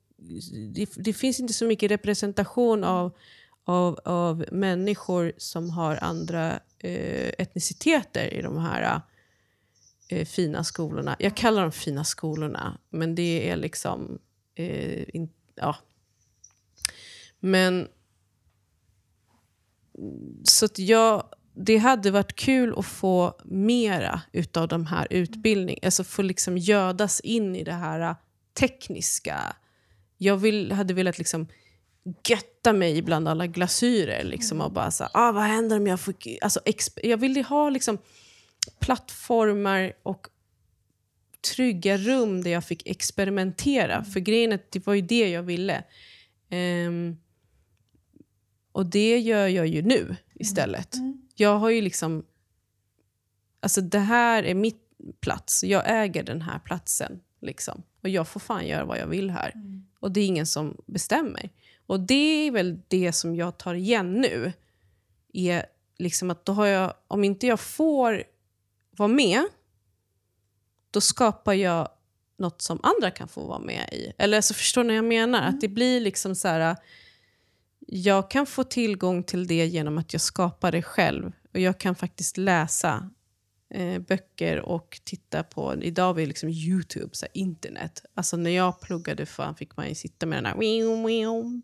det, det, finns inte så mycket representation av, av, av människor som har andra eh, etniciteter i de här eh, fina skolorna. Jag kallar dem fina skolorna, men det är liksom... Eh, in, ja. Men... Så att jag... Det hade varit kul att få mera utav de här utbildningarna. Alltså få liksom gödas in i det här tekniska. Jag vill, hade velat liksom götta mig bland alla glasyrer. Liksom, och bara så ah, vad händer om jag får... Alltså, jag ville ha liksom, plattformar och trygga rum där jag fick experimentera. Mm. För grejen är, det var ju det jag ville. Um, och det gör jag ju nu istället. Mm. Jag har ju liksom... Alltså det här är mitt plats. Jag äger den här platsen. Liksom. Och jag får fan göra vad jag vill här. Mm. Och det är ingen som bestämmer. Och det är väl det som jag tar igen nu. Är liksom att då har jag, om inte jag får vara med, då skapar jag något som andra kan få vara med i. Eller så förstår ni vad jag menar? Mm. Att det blir liksom så här... Jag kan få tillgång till det genom att jag skapar det själv. Och jag kan faktiskt läsa eh, böcker och titta på, idag har vi liksom Youtube, så här, internet. Alltså när jag pluggade fan fick man ju sitta med den här bing,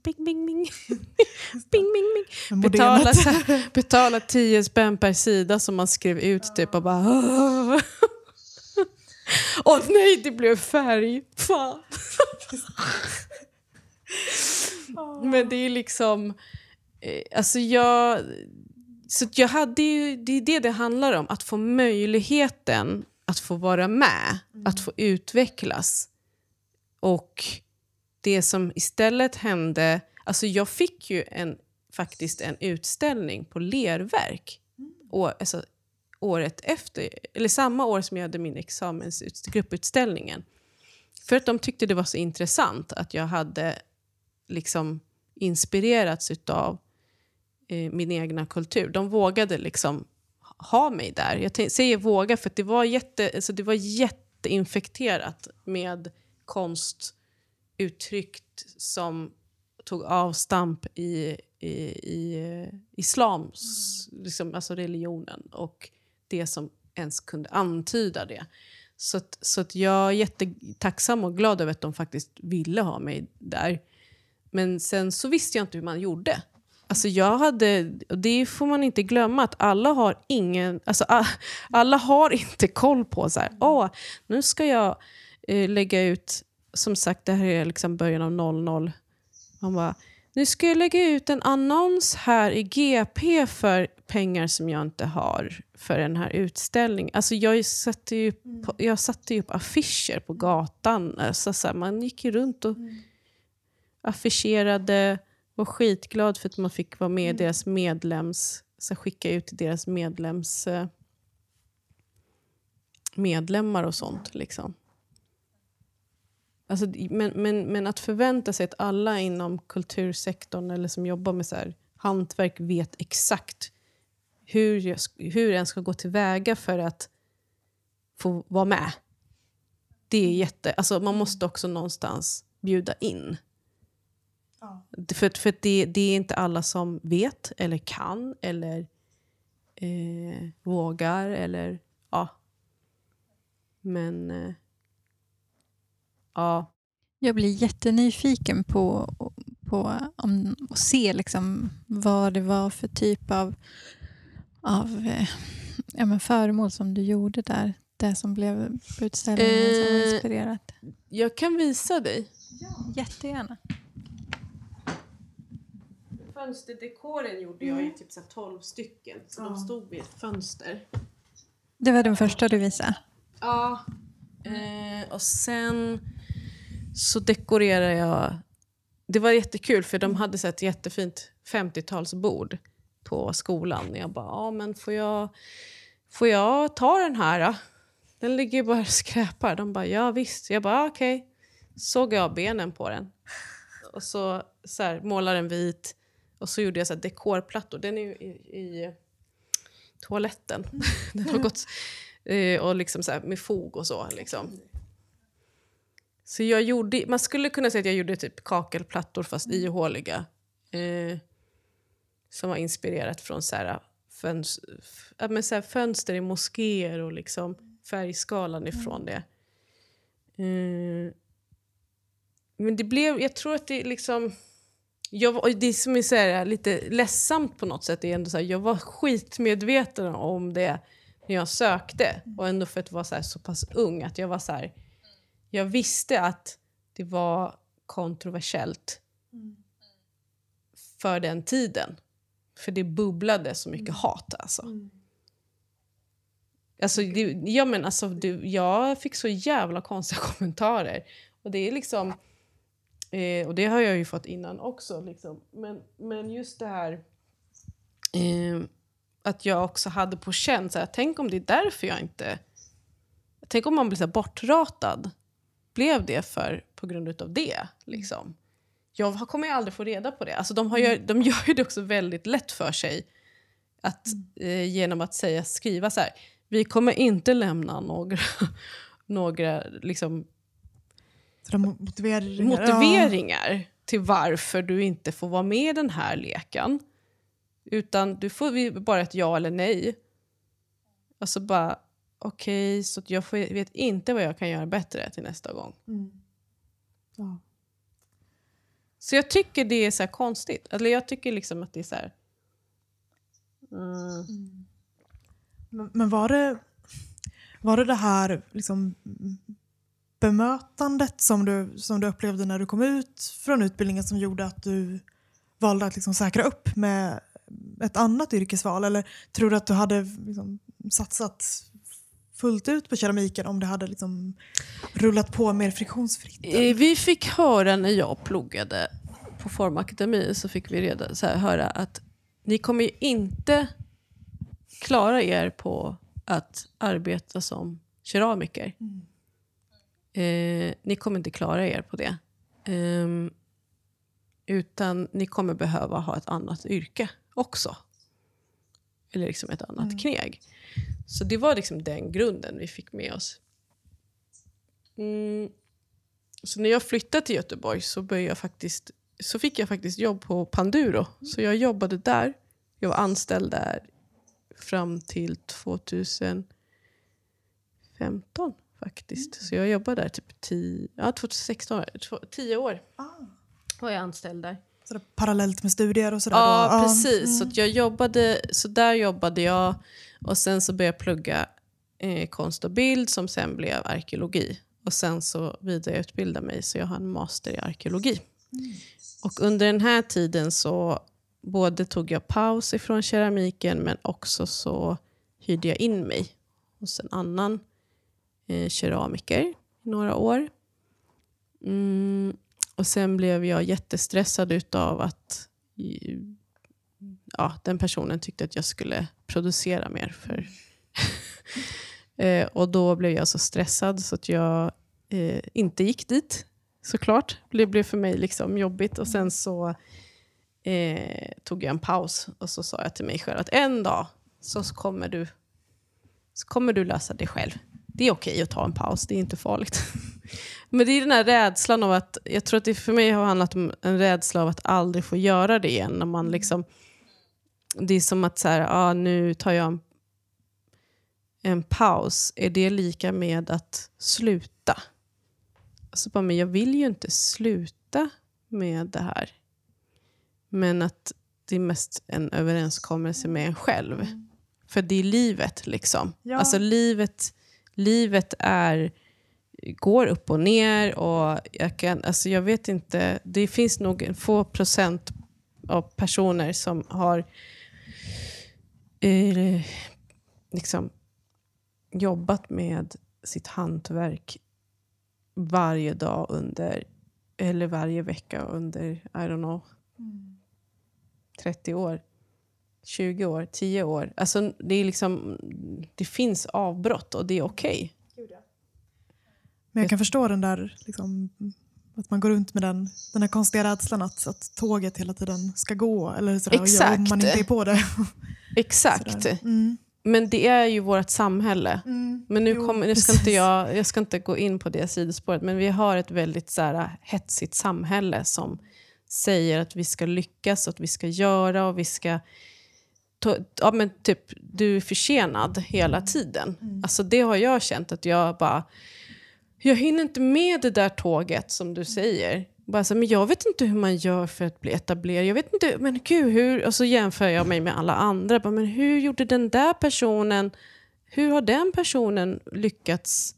bing, bing. bing, bing, bing. Betala, så här, betala 10 spänn per sida som man skrev ut typ och bara Åh oh, nej, det blev färg. Fan. Men det är liksom... Eh, alltså jag så jag hade ju, det är det det handlar om, att få möjligheten att få vara med, mm. att få utvecklas. Och det som istället hände, alltså jag fick ju en, faktiskt en utställning på lerverk. Mm. Och, alltså, året efter, eller samma år som jag hade min examensgrupputställningen. För att de tyckte det var så intressant att jag hade liksom inspirerats utav eh, min egna kultur. De vågade liksom ha mig där. Jag säger våga för det var, jätte, alltså det var jätteinfekterat med konst uttryckt som tog avstamp i, i, i eh, islams, mm. liksom, alltså religionen och det som ens kunde antyda det. Så, att, så att jag är jättetacksam och glad över att de faktiskt ville ha mig där. Men sen så visste jag inte hur man gjorde. Alltså jag hade, och det får man inte glömma, att alla har ingen, alltså alla har inte koll på så här, åh, nu ska jag eh, lägga ut, som sagt det här är liksom början av 00. Man bara, nu ska jag lägga ut en annons här i GP för pengar som jag inte har för den här utställningen. Alltså jag, satte ju, på, jag satte ju upp affischer på gatan. Alltså så här, man gick ju runt och mm affischerade var skitglad för att man fick vara med i mm. deras medlems... Så skicka ut till deras medlems... Eh, medlemmar och sånt. Liksom. Alltså, men, men, men att förvänta sig att alla inom kultursektorn eller som jobbar med så här, hantverk vet exakt hur, jag, hur en ska gå tillväga för att få vara med. Det är jätte... Alltså man måste också någonstans bjuda in. Ja. För, för det, det, är inte alla som vet eller kan eller eh, vågar. Eller, ja. Men... Eh, ja. Jag blir jättenyfiken på, på om, att se liksom vad det var för typ av, av eh, ja, men föremål som du gjorde där. Det som blev utställningen eh, som inspirerat. Jag kan visa dig. Ja. Jättegärna fönsterdekoren gjorde jag i mm. typ så 12 stycken. Så ja. de stod vid ett fönster. Det var den första du visade? Ja. Eh, och sen så dekorerade jag... Det var jättekul för de hade så ett jättefint 50-talsbord på skolan. Jag bara, ja men får jag, får jag ta den här då? Den ligger ju bara och skräpar. De bara, ja visst. Jag bara, okej. Okay. Såg jag benen på den. Och så, så här, målar den vit. Och så gjorde jag så dekorplattor. Den är ju i, i toaletten. Den har gått eh, och liksom så med fog och så. Liksom. Så jag gjorde, man skulle kunna säga att jag gjorde typ kakelplattor fast mm. ihåliga. Eh, som var inspirerat från så här, föns, f- ja, men så här, fönster i moskéer och liksom färgskalan ifrån det. Eh, men det blev, jag tror att det liksom... Jag det som är så här, lite ledsamt på något sätt är ändå så här, jag var skitmedveten om det när jag sökte. Och ändå för att vara så, här, så pass ung att jag var så här, jag visste att det var kontroversiellt för den tiden. För det bubblade så mycket hat alltså. Alltså, det, ja, men alltså det, jag fick så jävla konstiga kommentarer. Och det är liksom... Eh, och det har jag ju fått innan också. Liksom. Men, men just det här... Eh, att jag också hade på känn, så här, tänk om det är därför jag inte... Tänk om man blir så här, bortratad. Blev det för, på grund av det? Liksom. Jag kommer ju aldrig få reda på det. Alltså, de, har ju, de gör ju det också väldigt lätt för sig att, eh, genom att säga, skriva så här. Vi kommer inte lämna några, några liksom, Motiveringar. motiveringar till varför du inte får vara med i den här leken. Utan du får bara ett ja eller nej. Alltså bara, okej, så att jag vet inte vad jag kan göra bättre till nästa gång. Ja. Mm. Ja. Så jag tycker det är så konstigt. Eller jag tycker liksom att det är så här... Mm. Men, men var det, var det det här liksom, bemötandet som du, som du upplevde när du kom ut från utbildningen som gjorde att du valde att liksom säkra upp med ett annat yrkesval? Eller tror du att du hade liksom satsat fullt ut på keramiken om det hade liksom rullat på mer friktionsfritt? Eh, Vi fick höra när jag pluggade på Formakademi så fick vi reda, så här, höra att ni kommer ju inte klara er på att arbeta som keramiker. Eh, ni kommer inte klara er på det. Ehm, utan ni kommer behöva ha ett annat yrke också. Eller liksom ett annat kneg. Så det var liksom den grunden vi fick med oss. Mm. Så när jag flyttade till Göteborg så, började jag faktiskt, så fick jag faktiskt jobb på Panduro. Så jag jobbade där. Jag var anställd där fram till 2015 faktiskt. Så jag jobbade där typ 10, ja, 2016, 10 år var jag anställd där. Sådär parallellt med studier och sådär? Ja, då? precis. Så, att jag jobbade, så där jobbade jag och sen så började jag plugga eh, konst och bild som sen blev arkeologi. Och sen så vidareutbildade mig så jag har en master i arkeologi. Och under den här tiden så både tog jag paus ifrån keramiken men också så hyrde jag in mig hos en annan eh, keramiker i några år. Mm, och sen blev jag jättestressad utav att ja, den personen tyckte att jag skulle producera mer. för eh, Och då blev jag så stressad så att jag eh, inte gick dit, såklart. Det blev för mig liksom jobbigt. Och sen så eh, tog jag en paus och så sa jag till mig själv att en dag så kommer du, så kommer du lösa det själv. Det är okej att ta en paus, det är inte farligt. Men det är den här rädslan av att, jag tror att det för mig har handlat om en rädsla av att aldrig få göra det igen. När man liksom, det är som att så här, ah, nu tar jag en, en paus. Är det lika med att sluta? Alltså bara, men jag vill ju inte sluta med det här. Men att det är mest en överenskommelse med en själv. För det är livet liksom. Ja. Alltså livet, livet är går upp och ner. och jag, kan, alltså jag vet inte, Det finns nog få procent av personer som har eh, liksom, jobbat med sitt hantverk varje dag under, eller varje vecka under, I don't know, 30 år. 20 år, 10 år. Alltså, det, är liksom, det finns avbrott och det är okej. Men jag kan förstå den där, liksom, att man går runt med den, den här konstiga rädslan att, att tåget hela tiden ska gå. Eller sådär, och Exakt. om man inte är på det. Exakt. Mm. Men det är ju vårt samhälle. Mm. Men nu, Jo, kommer, nu ska inte jag, jag ska inte gå in på det sidospåret, men vi har ett väldigt så här, hetsigt samhälle som, säger att vi ska lyckas och att vi ska göra och vi ska... Ja, men typ, du är försenad hela tiden. Mm. Alltså det har jag känt att jag bara... Jag hinner inte med det där tåget som du säger. Bara så, men jag vet inte hur man gör för att bli etablerad. Jag vet inte, men gud, hur... Och så jämför jag mig med alla andra. Bara, men hur gjorde den där personen... Hur har den personen lyckats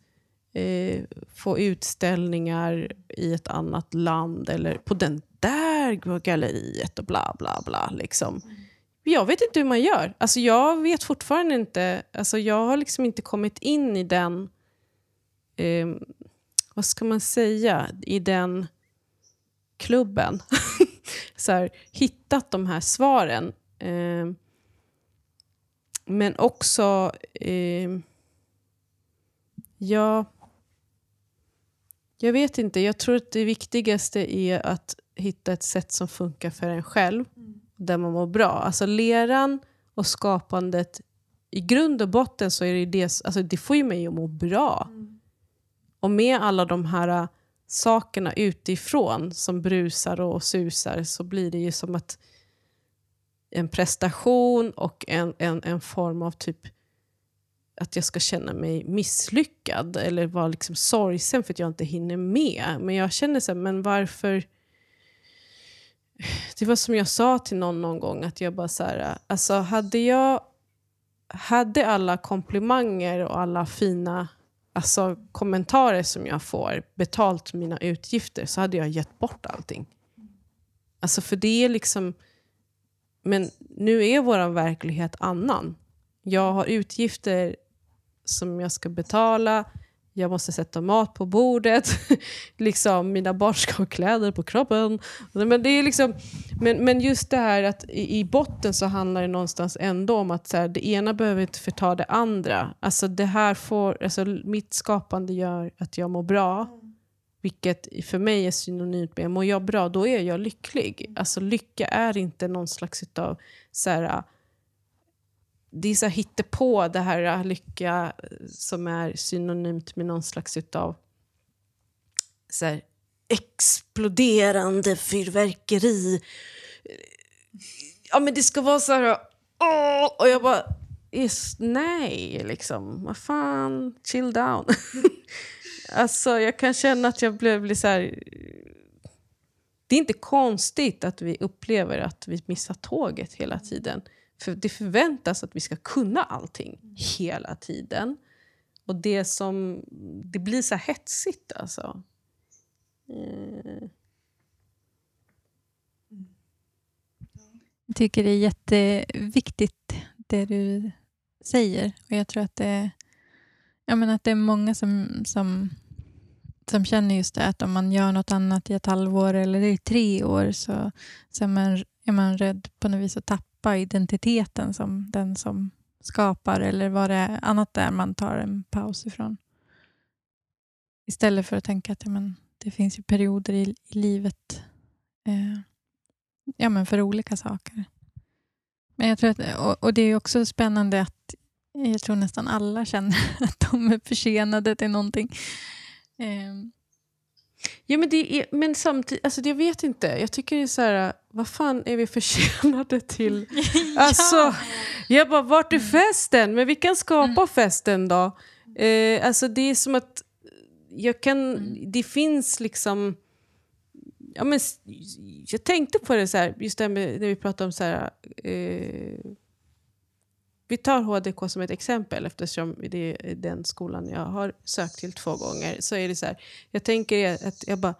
eh, få utställningar i ett annat land eller på den där galleriet och bla bla bla. Liksom. Jag vet inte hur man gör. Alltså, jag vet fortfarande inte. Alltså, jag har liksom inte kommit in i den... Eh, vad ska man säga? I den klubben. så här, hittat de här svaren. Eh, men också... Eh, ja, jag vet inte. Jag tror att det viktigaste är att hitta ett sätt som funkar för en själv. Mm. Där man mår bra. Alltså leran och skapandet, i grund och botten så är det det, alltså det får ju mig att må bra. Mm. Och med alla de här äh, sakerna utifrån som brusar och susar så blir det ju som att en prestation och en, en, en form av typ att jag ska känna mig misslyckad eller vara liksom sorgsen för att jag inte hinner med. Men jag känner så här, men varför... Det var som jag sa till någon någon gång, att jag bara så här, alltså hade jag hade alla komplimanger och alla fina alltså, kommentarer som jag får betalt mina utgifter så hade jag gett bort allting. Alltså för det är liksom... Men nu är vår verklighet annan. Jag har utgifter som jag ska betala. Jag måste sätta mat på bordet. liksom, mina barn ska ha kläder på kroppen. Men, det är liksom, men, men just det här att i, i botten så handlar det någonstans ändå om att så här, det ena behöver inte förta det andra. Alltså, det här får, alltså, mitt skapande gör att jag mår bra. Vilket för mig är synonymt med, mår jag bra, då är jag lycklig. Alltså lycka är inte någon slags utav så här, det är så här på det här lycka eh, som är synonymt med någon slags utav så här, exploderande fyrverkeri. Ja, men det ska vara så här... Åh! Och jag bara... Is, nej, liksom. Vad fan, chill down. alltså, jag kan känna att jag blir, blir så här... Det är inte konstigt att vi upplever att vi missar tåget hela tiden. För det förväntas att vi ska kunna allting hela tiden. Och det som... Det blir så hetsigt alltså. Eh. Jag tycker det är jätteviktigt det du säger. Och jag tror att det, jag menar att det är många som, som, som känner just det att om man gör något annat i ett halvår eller i tre år så, så är, man, är man rädd på något vis att tappa tappa identiteten som den som skapar eller vad det är annat där man tar en paus ifrån. Istället för att tänka att ja, men, det finns ju perioder i, i livet eh, ja, men för olika saker. Men jag tror att, och, och, Det är också spännande att jag tror nästan alla känner att de är försenade till någonting. Eh, Ja, men, det är, men samtidigt, alltså jag vet inte. Jag tycker det är så här, vad fan är vi förtjänade till? ja. Alltså, jag bara, vart är festen? Men vi kan skapa mm. festen då. Eh, alltså det är som att jag kan, mm. det finns liksom... Ja, men, jag tänkte på det så här, just det med, när vi pratade om så här, eh, vi tar HDK som ett exempel eftersom det är den skolan jag har sökt till två gånger. Så är det så här, jag tänker att jag bara,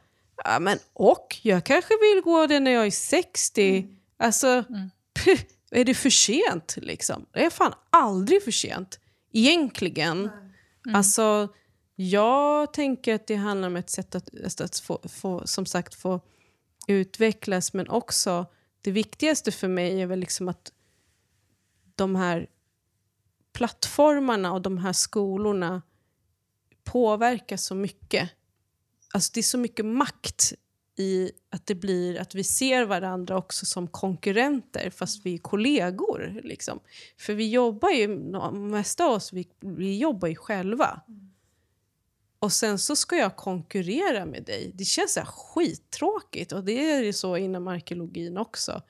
ja men och jag kanske vill gå det när jag är 60. Mm. Alltså, mm. Puh, är det för sent liksom? Det är fan aldrig för sent. Egentligen. Mm. Alltså, jag tänker att det handlar om ett sätt att, att få, få, som sagt, få utvecklas men också det viktigaste för mig är väl liksom att de här plattformarna och de här skolorna påverkar så mycket. Alltså det är så mycket makt i att det blir att vi ser varandra också som konkurrenter fast vi är kollegor. Liksom. För vi jobbar ju, mesta av oss, vi, vi jobbar ju själva. och sen så ska jag konkurrera med dig. Det känns så här skittråkigt och det är ju så inom arkeologin också.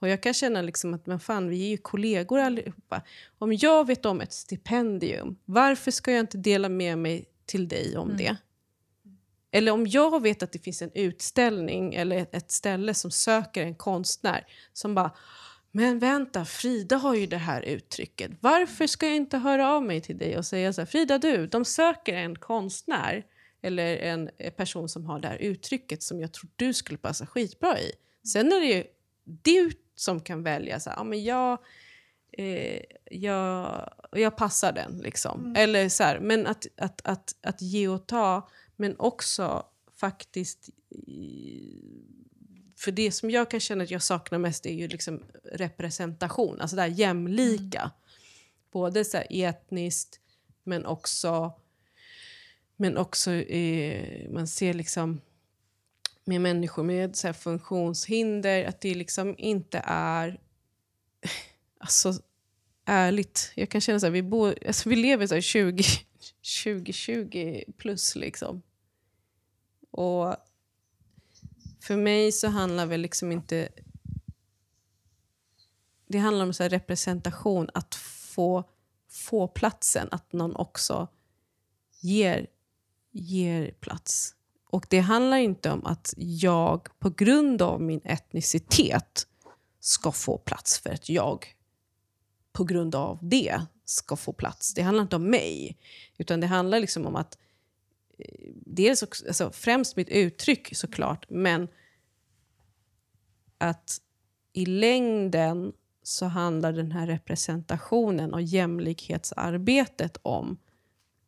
Och jag kan känna liksom att men fan, vi är ju kollegor allihopa. Om jag vet om ett stipendium, varför ska jag inte dela med mig till dig om mm. det? Eller om jag vet att det finns en utställning eller ett ställe som söker en konstnär som bara men vänta, Frida har ju det här uttrycket. Varför ska jag inte höra av mig till dig och säga så här, Frida du, de söker en konstnär eller en person som har det här uttrycket som jag tror du skulle passa skitbra i. Sen är det ju du som kan välja så här, ja men jag, eh, jag, jag passar den liksom. Mm. Eller så här, men att, att, att, att ge och ta, men också faktiskt för det som jag kan känna att jag saknar mest är ju liksom representation, alltså det här jämlika. Mm. Både så etniskt, men också, men också eh, man ser liksom med människor med så funktionshinder, att det liksom inte är... Alltså, ärligt, jag kan känna så här, vi, bo, alltså vi lever så här 20, 2020 plus liksom. Och för mig så handlar väl liksom inte... Det handlar om så representation, att få, få platsen, att någon också ger, ger plats. Och det handlar inte om att jag på grund av min etnicitet ska få plats för att jag på grund av det ska få plats. Det handlar inte om mig, utan det handlar liksom om att eh, dels också, alltså främst mitt uttryck såklart, men att i längden så handlar den här representationen och jämlikhetsarbetet om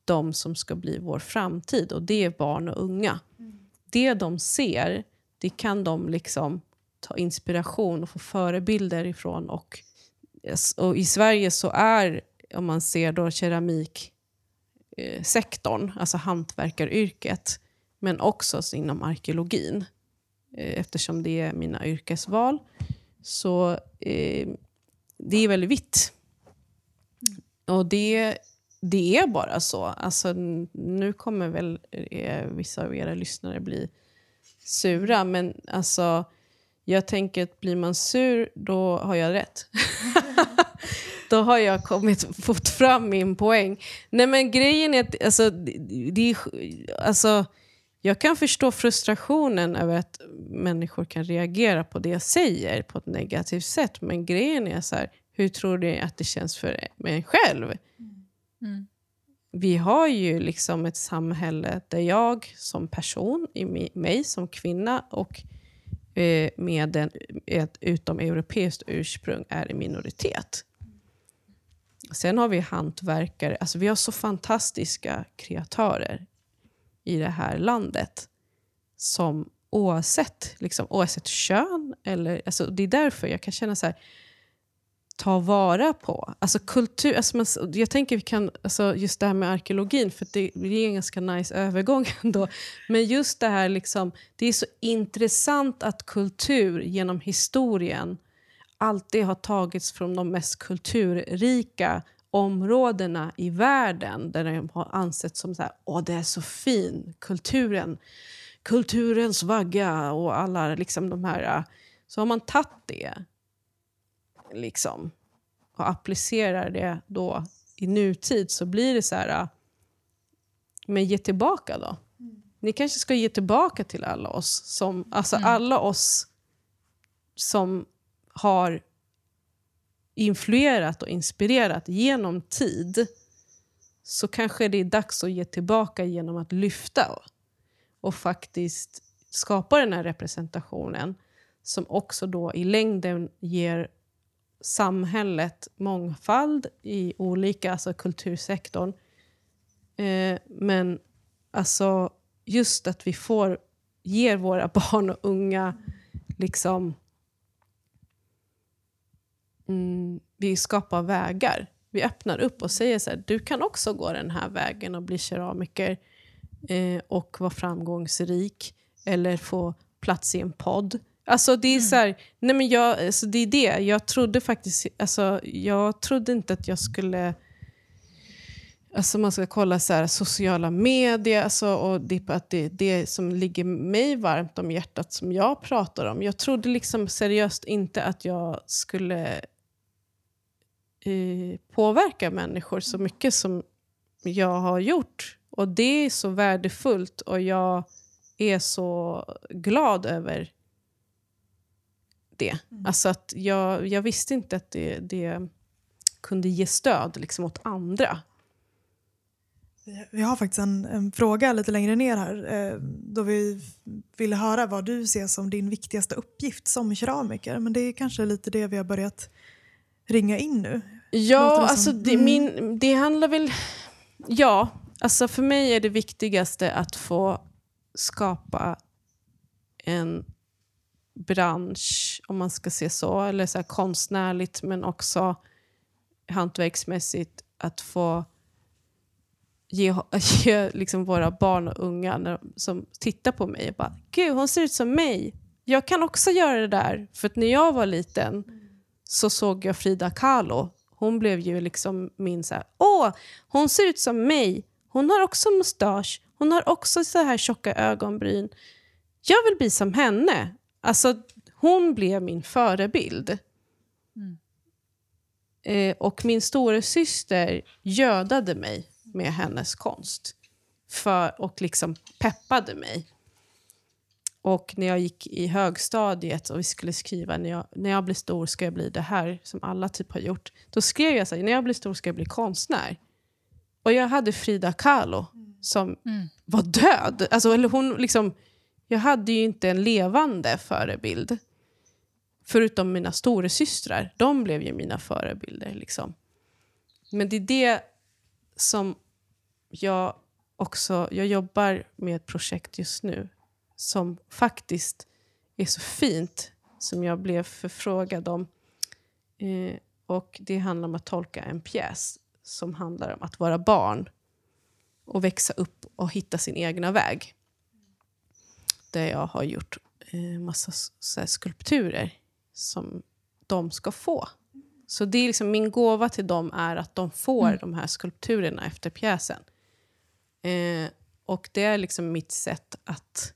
de som ska bli vår framtid och det är barn och unga. Mm. Det de ser, det kan de liksom ta inspiration och få förebilder ifrån. Och, och I Sverige så är, om man ser då keramik eh, alltså hantverkaryrket, men också inom arkeologin. Eh, eftersom det är mina yrkesval. Så eh, det är väldigt vitt. Och det, det är bara så. Alltså, nu kommer väl eh, vissa av era lyssnare bli sura, men alltså, jag tänker att blir man sur, då har jag rätt. då har jag kommit, fått fram min poäng. Nej men grejen är att alltså, det, det, alltså, jag kan förstå frustrationen över att människor kan reagera på det jag säger på ett negativt sätt. Men grejen är så här, hur tror du att det känns för mig själv? Mm. Vi har ju liksom ett samhälle där jag som person, i mig som kvinna och eh, med en, ett utomeuropeiskt ursprung är i minoritet. Sen har vi hantverkare. Alltså vi har så fantastiska kreatörer i det här landet som oavsett, liksom, oavsett kön, eller, alltså, det är därför jag kan känna så här, ta vara på. Alltså kultur, alltså man, jag tänker vi kan, alltså just det här med arkeologin, för det blir en ganska nice övergång ändå. Men just det här, liksom, det är så intressant att kultur genom historien alltid har tagits från de mest kulturrika områdena i världen där de har ansetts som så här, Åh, det är så fin kulturen, kulturens vagga och alla liksom de här. Så har man tagit det liksom, och applicerar det då i nutid så blir det så här, men ge tillbaka då. Mm. Ni kanske ska ge tillbaka till alla oss, som, alltså mm. alla oss som har influerat och inspirerat genom tid så kanske det är dags att ge tillbaka genom att lyfta och faktiskt skapa den här representationen som också då i längden ger samhället mångfald i olika, alltså kultursektorn. Eh, men alltså just att vi får, ger våra barn och unga liksom mm, vi skapar vägar. Vi öppnar upp och säger så här, du kan också gå den här vägen och bli keramiker eh, och vara framgångsrik eller få plats i en podd. Alltså det är mm. så här, nej men jag, alltså det är det. Jag trodde faktiskt, alltså jag trodde inte att jag skulle Alltså man ska kolla så här, sociala medier alltså, och det, att det är det som ligger mig varmt om hjärtat som jag pratar om. Jag trodde liksom seriöst inte att jag skulle eh, påverka människor så mycket som jag har gjort. Och det är så värdefullt och jag är så glad över det. Mm. Alltså att jag, jag visste inte att det, det kunde ge stöd liksom åt andra. Vi har faktiskt en, en, fråga lite längre ner här eh, då vi ville höra vad du ser som din viktigaste uppgift som keramiker. Men det är kanske lite det vi har börjat ringa in nu. Ja, alltså det, mm. min, det handlar väl... Ja, alltså för mig är det viktigaste att få skapa en bransch, om man ska se så, eller så konstnärligt men också hantverksmässigt, att få ge, ge liksom våra barn och unga när, som tittar på mig och bara “Gud, hon ser ut som mig. Jag kan också göra det där”. För att när jag var liten så såg jag Frida Kahlo. Hon blev ju liksom min så här, “Åh, hon ser ut som mig. Hon har också mustasch. Hon har också så här tjocka ögonbryn. Jag vill bli som henne.” Alltså, hon blev min förebild. Mm. Eh, och min stora syster gödade mig med hennes konst. För, och liksom peppade mig. Och när jag gick i högstadiet och vi skulle skriva när jag, när jag blir stor ska jag bli det här, som alla typ har gjort. Då skrev jag så här, när jag blir stor ska jag bli konstnär. Och jag hade Frida Kahlo som mm. var död. Alltså, eller hon liksom, jag hade ju inte en levande förebild. Förutom mina storasystrar. De blev ju mina förebilder. Liksom. Men det är det som jag också... Jag jobbar med ett projekt just nu som faktiskt är så fint, som jag blev förfrågad om. Eh, och Det handlar om att tolka en pjäs som handlar om att vara barn och växa upp och hitta sin egna väg. Där jag har gjort eh, massa så skulpturer som de ska få. Så det är liksom, min gåva till dem är att de får mm. de här skulpturerna efter pjäsen. Eh, och det är liksom mitt sätt att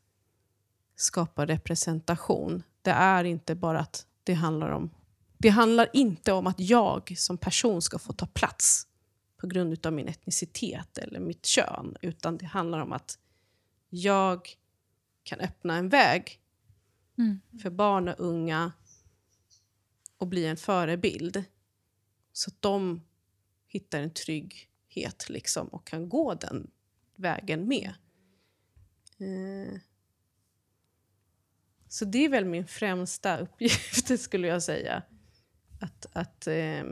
skapa representation. Det är inte bara att det handlar om... Det handlar inte om att jag som person ska få ta plats på grund av min etnicitet eller mitt kön. Utan det handlar om att jag kan öppna en väg mm. för barn och unga och bli en förebild. Så att de hittar en trygghet liksom, och kan gå den vägen med. Eh. Så det är väl min främsta uppgift, skulle jag säga. Att, att, eh,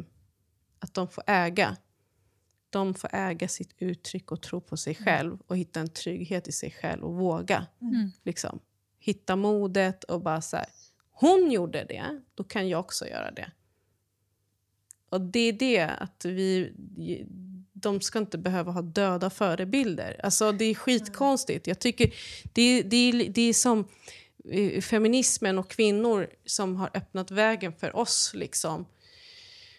att de får äga. De får äga sitt uttryck och tro på sig själv och hitta en trygghet i sig själv och våga. Mm. Liksom. Hitta modet och bara så här, hon gjorde det, då kan jag också göra det. Och det är det att vi... De ska inte behöva ha döda förebilder. Alltså det är skitkonstigt. Jag tycker det, det, det är som eh, feminismen och kvinnor som har öppnat vägen för oss. Liksom.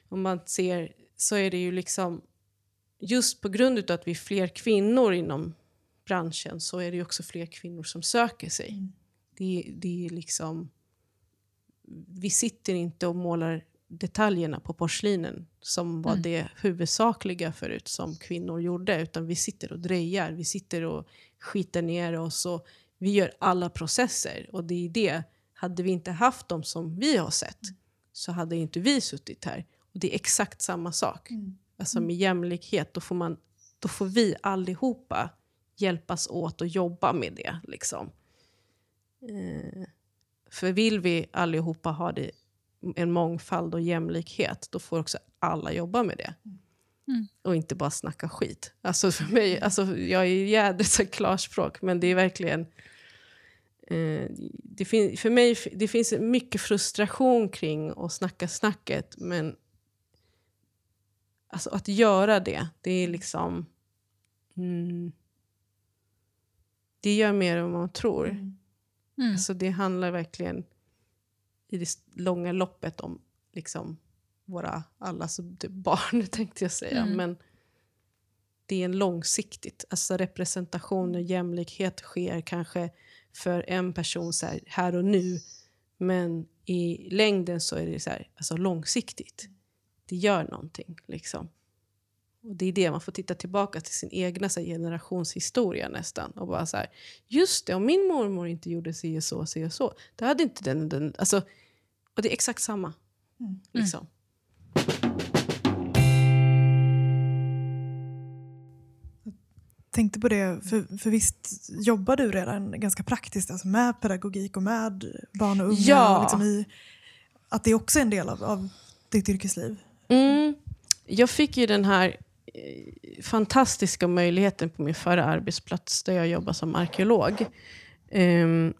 Om man ser så är det ju liksom just på grund av att vi är fler kvinnor inom branschen så är det också fler kvinnor som söker sig. Mm. Det, det är liksom vi sitter inte och målar detaljerna på porslinen som var mm. det huvudsakliga förut som kvinnor gjorde. Utan vi sitter och drejar, vi sitter och skiter ner oss och vi gör alla processer. Och det är det, hade vi inte haft dem som vi har sett så hade inte vi suttit här. Och det är exakt samma sak. Mm. Alltså med jämlikhet, då får, man, då får vi allihopa hjälpas åt och jobba med det. Liksom. Eh. För vill vi allihopa ha det, en mångfald och jämlikhet, då får också alla jobba med det. Mm. Och inte bara snacka skit. Alltså för mig, alltså jag är jädrigt klarspråk, men det är verkligen... Eh, det fin, för mig det finns mycket frustration kring att snacka snacket, men alltså att göra det, det är liksom... Mm, det gör mer än man tror. Mm. Mm. Alltså det handlar verkligen i det långa loppet om liksom våra allas barn, tänkte jag säga. Mm. Men det är en långsiktigt. Alltså representation och jämlikhet sker kanske för en person så här, här och nu. Men i längden så är det så här, alltså långsiktigt. Det gör någonting. Liksom. Och Det är det man får titta tillbaka till sin egna så här, generationshistoria nästan. Och bara så här, just det, om min mormor inte gjorde si och så, si och så, då hade inte den... den alltså, och det är exakt samma. Mm. Liksom. tänkte på det, för, för visst jobbar du redan ganska praktiskt alltså med pedagogik och med barn och unga? Ja. Och liksom i, att det också är en del av, av ditt yrkesliv? Mm. Jag fick ju den här eh, fantastiska möjligheten på min förra arbetsplats där jag jobbar som arkeolog. ehm,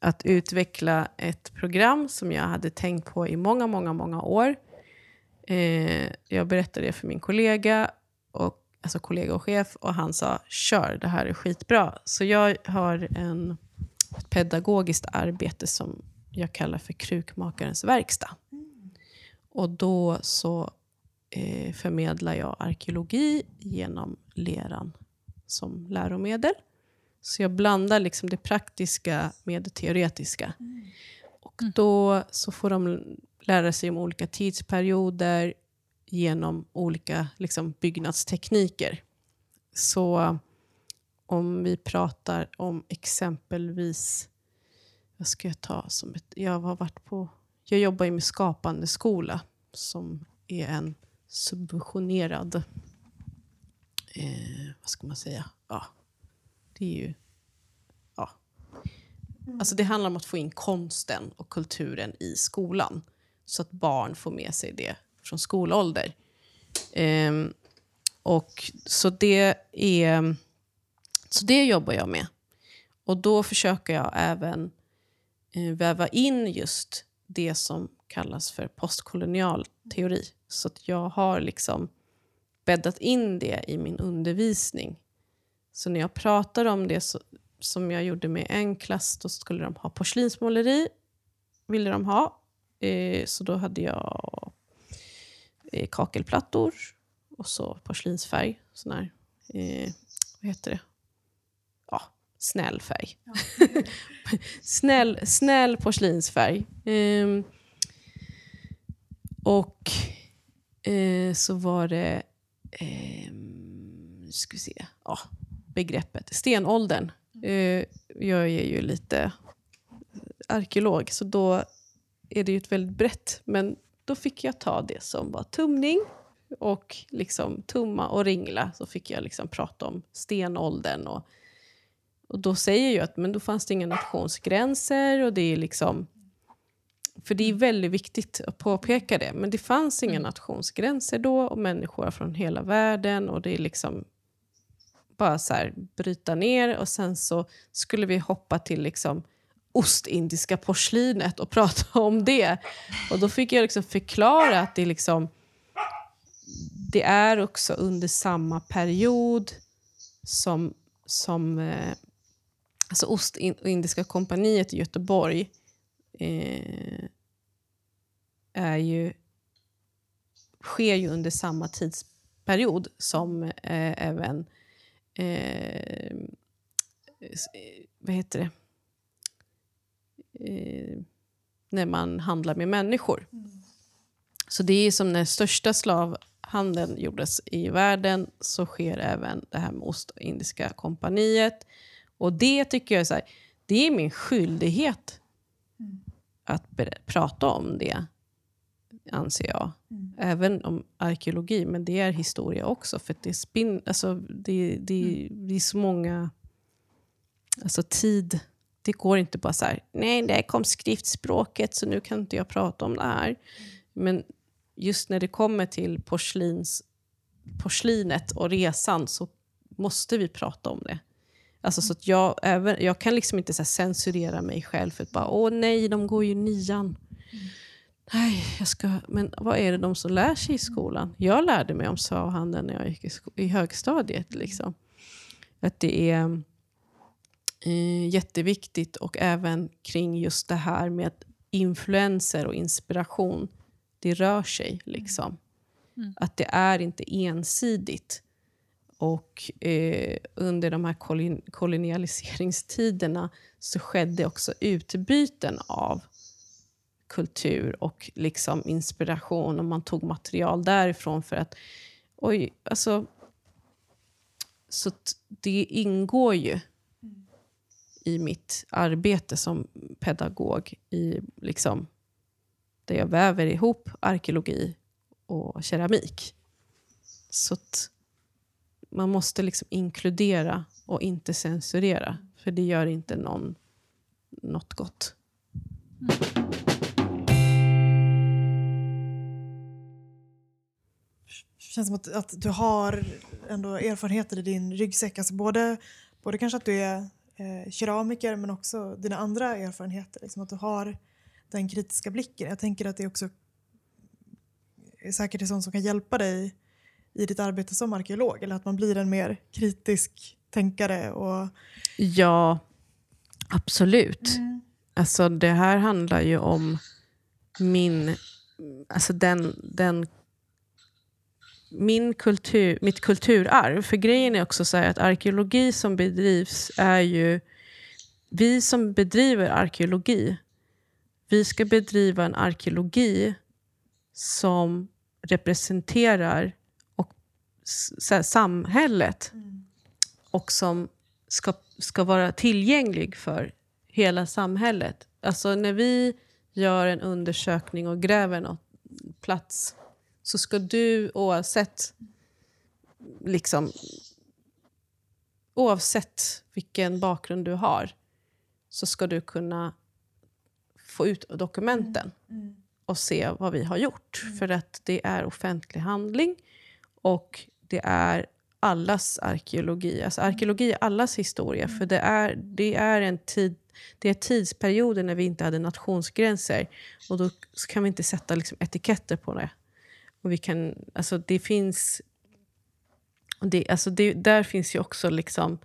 att utveckla ett program som jag hade tänkt på i många, många, många år. Eh, jag berättade det för min kollega, och, alltså kollega och chef, och han sa kör, det här är skitbra. Så jag har en, ett pedagogiskt arbete som jag kallar för krukmakarens verkstad. Och då så eh, förmedlar jag arkeologi genom leran som läromedel. Så jag blandar liksom det praktiska med det teoretiska. Och då så får de lära sig om olika tidsperioder genom olika liksom, byggnadstekniker. Så om vi pratar om exempelvis... Vad ska jag ta som ett... Jag har varit på... Jag jobbar ju med Skapande skola som är en subventionerad... Eh, vad ska man säga? Ja, det är ju... Ja. Alltså det handlar om att få in konsten och kulturen i skolan så att barn får med sig det från skolålder. Ehm, och så det är... Så det jobbar jag med. Och då försöker jag även eh, väva in just det som kallas för postkolonial teori. Så att jag har liksom bäddat in det i min undervisning. Så när jag pratar om det så, som jag gjorde med en klass, då skulle de ha porslinsmåleri. Ville de ha. Eh, så då hade jag eh, kakelplattor och så porslinsfärg. Sån här, eh, vad heter det? Ja, snäll färg. snäll, snäll porslinsfärg. Ehm, och eh, så var det, eh, nu ska vi se, ja, begreppet stenåldern. Eh, jag är ju lite arkeolog, så då är det ju ett väldigt brett, men då fick jag ta det som var tumning och liksom tumma och ringla. Så fick jag liksom prata om stenåldern. Och, och då säger jag att men då fanns det inga nationsgränser och det är liksom för det är väldigt viktigt att påpeka det. Men det fanns inga nationsgränser då och människor från hela världen. Och det är liksom bara så här, bryta ner och sen så skulle vi hoppa till liksom ostindiska porslinet och prata om det. Och då fick jag liksom förklara att det liksom det är också under samma period som, som eh, alltså Ostindiska kompaniet i Göteborg eh, är ju, sker ju under samma tidsperiod som eh, även eh, eh, vad heter det? Eh, när man handlar med människor. Så det är som när största slavhandeln gjordes i världen så sker även det här med Ostindiska kompaniet. Och det tycker jag är, så här, det är min skyldighet att prata om det, anser jag. Även om arkeologi, men det är historia också. För det, är spin, alltså, det, det, det är så många... Alltså tid det går inte bara så här, nej, det kom skriftspråket så nu kan inte jag prata om det här. Men just när det kommer till porslins, porslinet och resan så måste vi prata om det. Alltså så att jag, även, jag kan liksom inte så censurera mig själv för att bara, åh nej, de går ju nian. Mm. Nej, jag ska, men vad är det de som lär sig i skolan? Jag lärde mig om slavhandeln när jag gick i, i högstadiet. Liksom. Att det är eh, jätteviktigt och även kring just det här med influenser och inspiration. Det rör sig liksom. Mm. Att det är inte ensidigt. Och eh, under de här kolin kolonialiseringstiderna så skedde också utbyten av kultur och liksom inspiration. Och man tog material därifrån för att... Oj, alltså... Så det ingår ju i mitt arbete som pedagog, i liksom, där jag väver ihop arkeologi och keramik. Så man måste liksom inkludera och inte censurera, för det gör inte någon något gott. Mm. känns som att, att du har ändå erfarenheter i din ryggsäck. Alltså både, både kanske att du är eh, keramiker men också dina andra erfarenheter. Liksom att du har den kritiska blicken. Jag tänker att det också är säkert är sånt som kan hjälpa dig i ditt arbete som arkeolog. Eller att man blir en mer kritisk tänkare. Och... Ja, absolut. Mm. Alltså det här handlar ju om min, alltså den, den min kultur, mitt kulturarv. För grejen är också så att arkeologi som bedrivs är ju... Vi som bedriver arkeologi, vi ska bedriva en arkeologi som representerar här, samhället mm. och som ska, ska vara tillgänglig för hela samhället. Alltså när vi gör en undersökning och gräver någon plats så ska du oavsett liksom oavsett vilken bakgrund du har så ska du kunna få ut dokumenten mm. Mm. och se vad vi har gjort. Mm. För att det är offentlig handling och det är allas arkeologi. Alltså arkeologi är allas historia. För det är, det är en tid det är tidsperioder när vi inte hade nationsgränser. Och då kan vi inte sätta liksom etiketter på det. Och vi kan, alltså det finns... Det, alltså det, där finns ju också liksom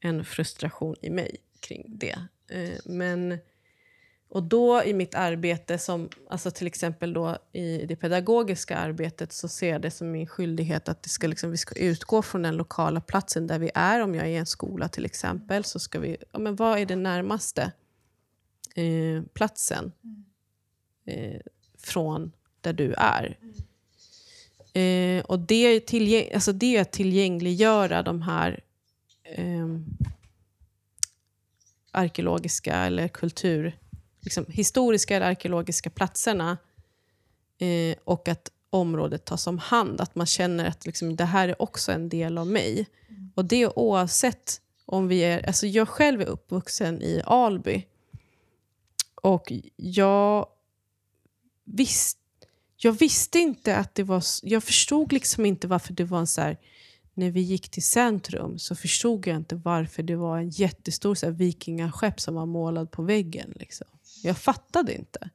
en frustration i mig kring det. Eh, men, och då i mitt arbete, som, alltså till exempel då i det pedagogiska arbetet så ser jag det som min skyldighet att det ska liksom, vi ska utgå från den lokala platsen där vi är. Om jag är i en skola till exempel, så ska vi... Ja, men vad är den närmaste eh, platsen eh, från där du är? Eh, och det är, tillgäng alltså det är att tillgängliggöra de här eh, arkeologiska eller kultur, liksom, historiska eller arkeologiska platserna eh, och att området tas om hand. Att man känner att liksom, det här är också en del av mig. Mm. Och det oavsett om vi är... Alltså jag själv är uppvuxen i Alby. Och jag visste jag visste inte att det var... Jag förstod liksom inte varför det var en så här, När vi gick till centrum så förstod jag inte varför det var en jättestor så här, vikingaskepp som var målad på väggen. Liksom. Jag fattade inte.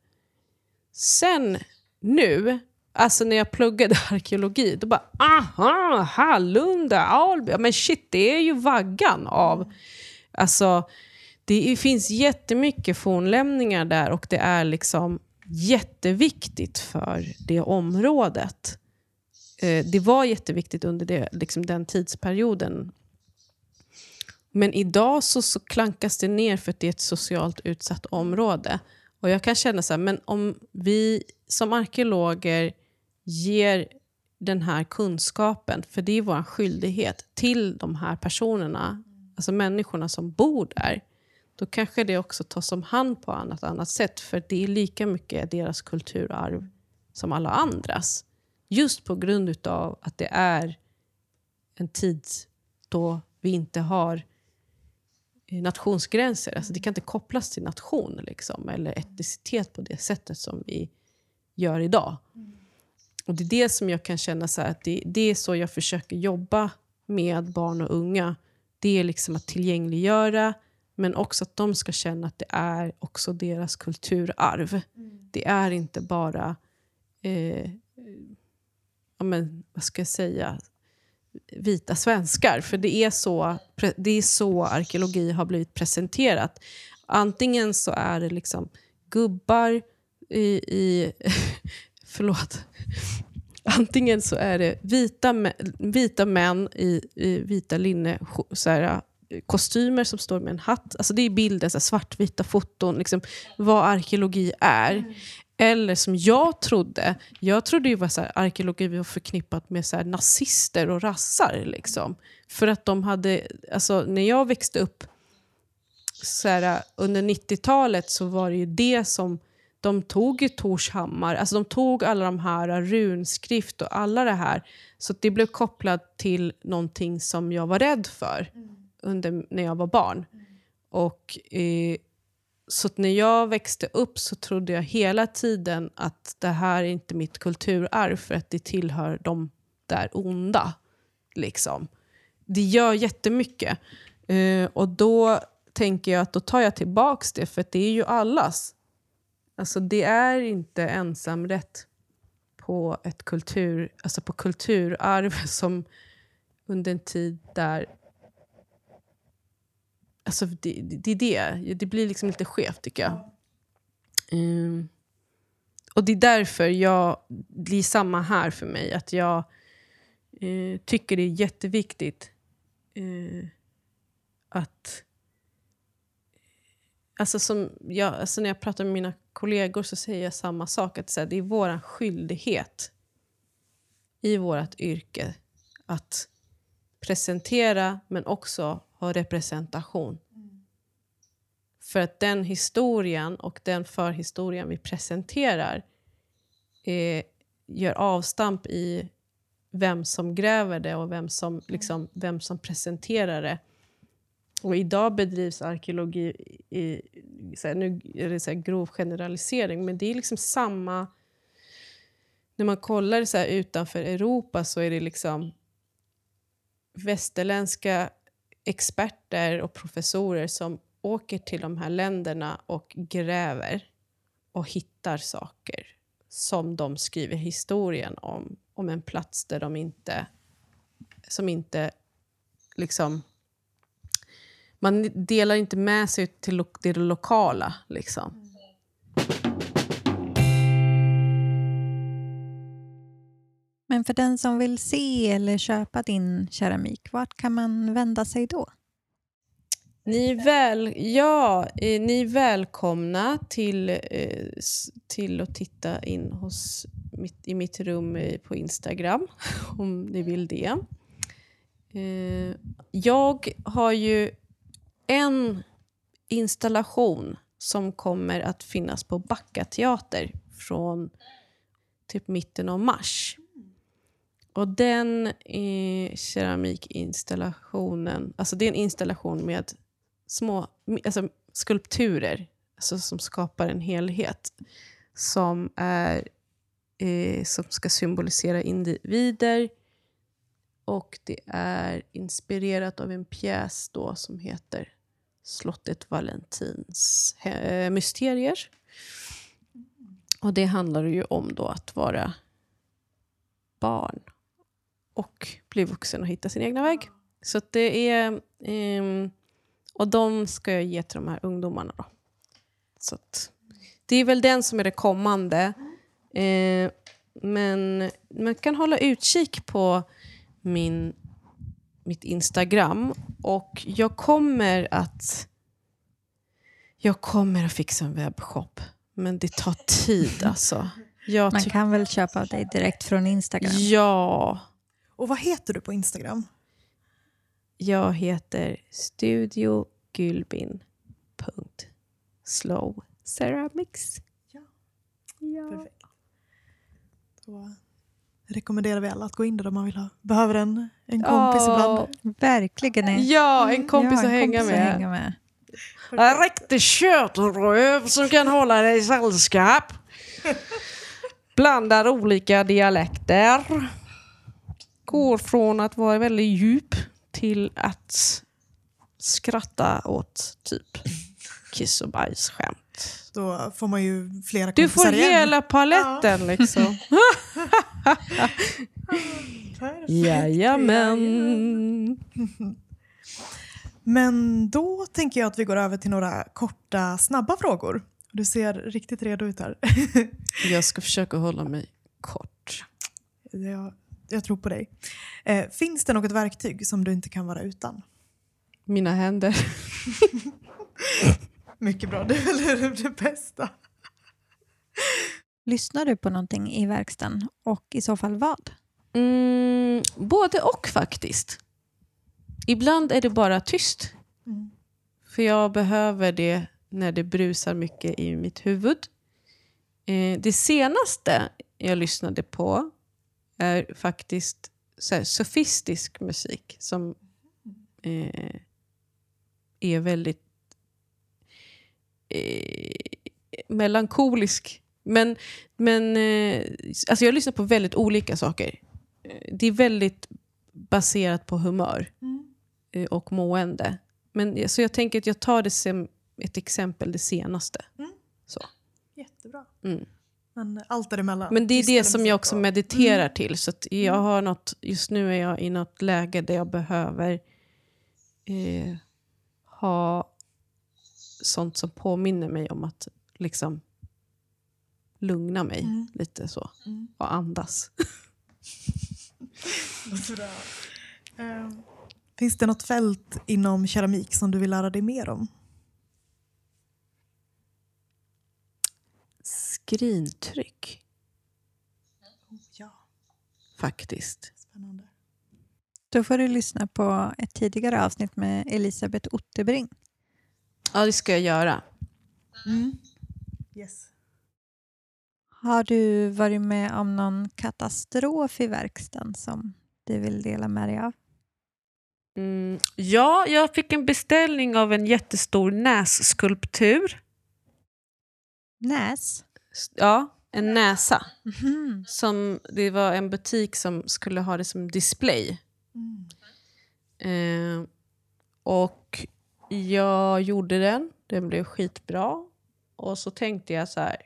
Sen nu, alltså när jag pluggade arkeologi, då bara aha, Hallunda, Alby. Men shit, det är ju vaggan av... Alltså, det finns jättemycket fornlämningar där och det är liksom jätteviktigt för det området. Eh, det var jätteviktigt under det, liksom den tidsperioden. Men idag så, så klankas det ner för att det är ett socialt utsatt område. Och jag kan känna så här, men om vi som arkeologer ger den här kunskapen, för det är vår skyldighet, till de här personerna, alltså människorna som bor där, då kanske det också tas om hand på annat annat sätt. För det är lika mycket deras kulturarv som alla andras. Just på grund av att det är en tid då vi inte har Eh, nationsgränser. Alltså det kan inte kopplas till nation liksom, eller etnicitet på det sättet som vi gör idag. Och Det är det som jag kan känna så att det, det, är så jag försöker jobba med barn och unga. Det är liksom att tillgängliggöra men också att de ska känna att det är också deras kulturarv. Mm. Det är inte bara, eh, ja, men, vad ska jag säga, vita svenskar. För det är så, det är så arkeologi har blivit presenterat. Antingen så är det liksom gubbar i... i förlåt. Antingen så är det vita, vita män i, i vita linne så här, kostymer som står med en hatt. Alltså det är bilder, så här, svartvita foton, liksom, vad arkeologi är. Mm. Eller som jag trodde, jag trodde ju här, arkeologi var förknippat med så här, nazister och rassar. Liksom. För att de hade, alltså när jag växte upp så här, under 90-talet så var det ju det som de tog ju Torshammar, alltså de tog alla de här runskrift och alla det här. Så det blev kopplat till någonting som jag var rädd för under, när jag var barn. Och eh, så att när jag växte upp så trodde jag hela tiden att det här är inte mitt kulturarv för att det tillhör de där onda. Liksom. Det gör jättemycket. Eh, och då tänker jag att då tar jag tillbaks det för att det är ju allas. Alltså det är inte ensamrätt på ett kultur, alltså på kulturarv som under en tid där... Alltså det, det är det. Det blir liksom lite skevt tycker jag. Mm. Och det är därför jag, det är samma här för mig. Att jag eh, tycker det är jätteviktigt eh, att Alltså som jag, alltså när jag pratar med mina kollegor så säger jag samma sak. Att det är vår skyldighet i vårt yrke att presentera men också ha representation. Mm. För att den historien och den förhistorien vi presenterar eh, gör avstamp i vem som gräver det och vem som, liksom, vem som presenterar det. Och idag bedrivs arkeologi i, så här, nu är det så här grov generalisering, men det är liksom samma... När man kollar så utanför Europa så är det liksom västerländska experter och professorer som åker till de här länderna och gräver och hittar saker som de skriver historien om, om en plats där de inte, som inte liksom man delar inte med sig till det lokala. Liksom. Men för den som vill se eller köpa din keramik, vart kan man vända sig då? Ni är, väl, ja, eh, ni är välkomna till, eh, till att titta in hos mitt, i mitt rum eh, på Instagram, om ni vill det. Eh, jag har ju en installation som kommer att finnas på Backa teater från typ mitten av mars. Och den eh, keramikinstallationen, alltså det är en installation med små alltså skulpturer alltså som skapar en helhet som, är, eh, som ska symbolisera individer och det är inspirerat av en pjäs då som heter slottet Valentins eh, mysterier. Och det handlar ju om då att vara barn och bli vuxen och hitta sin egna väg. Så det är... Eh, och de ska jag ge till de här ungdomarna. Då. Så det är väl den som är det kommande. Eh, men man kan hålla utkik på min mitt Instagram. Och jag kommer att... Jag kommer att fixa en webbshop. Men det tar tid alltså. Jag Man kan väl köpa av dig direkt från Instagram? Ja. Och vad heter du på Instagram? Jag heter studiogylbin.slowceramics. Ja. ja. Perfekt. Då rekommenderar vi alla att gå in där om man vill ha, behöver en, en kompis oh, ibland. Verkligen. Ja, en kompis, ja, en att, hänga kompis med. att hänga med. En riktig köttröv som kan hålla dig i sällskap. Blandar olika dialekter. Går från att vara väldigt djup till att skratta åt typ kiss och bajsskämt. Då får man ju flera kompisar Du får igen. hela paletten ja. liksom. Jajamän. Men då tänker jag att vi går över till några korta, snabba frågor. Du ser riktigt redo ut här. jag ska försöka hålla mig kort. Jag, jag tror på dig. Eh, finns det något verktyg som du inte kan vara utan? Mina händer. Mycket bra, det är väl det bästa. Lyssnar du på någonting i verkstaden och i så fall vad? Mm, både och faktiskt. Ibland är det bara tyst. Mm. För jag behöver det när det brusar mycket i mitt huvud. Eh, det senaste jag lyssnade på är faktiskt så här, sofistisk musik som eh, är väldigt eh, melankolisk. Men, men eh, alltså jag lyssnar på väldigt olika saker. Eh, Det är väldigt baserat på humör eh, och mående. Men, så jag tänker att jag tar det som ett exempel, det senaste. Så. Jättebra. Mm. Men allt däremellan. Men det är det som jag också och- mediterar till. Så jag har något, just nu är jag i något läge där jag behöver eh, ha sånt som påminner mig om att liksom lugna mig Mm. lite så. Mm. Och andas. Låter bra. Eh, Finns det något fält inom keramik som du vill lära dig mer om? Skrintryck, Ja, faktiskt. spännande. Då får du lyssna på ett tidigare avsnitt med Elisabeth Ottebring. Ja, det ska jag göra. Yes. Har du varit med om någon katastrof i verkstaden som du vill dela med dig av? Mm. Ja, jag fick en beställning av en jättestor nässkulptur. Näs? Ja, en näsa. Mm. Som, det var en butik som skulle ha det som display. Mm. Eh, och jag gjorde den. Den blev skitbra. Och så tänkte jag så här.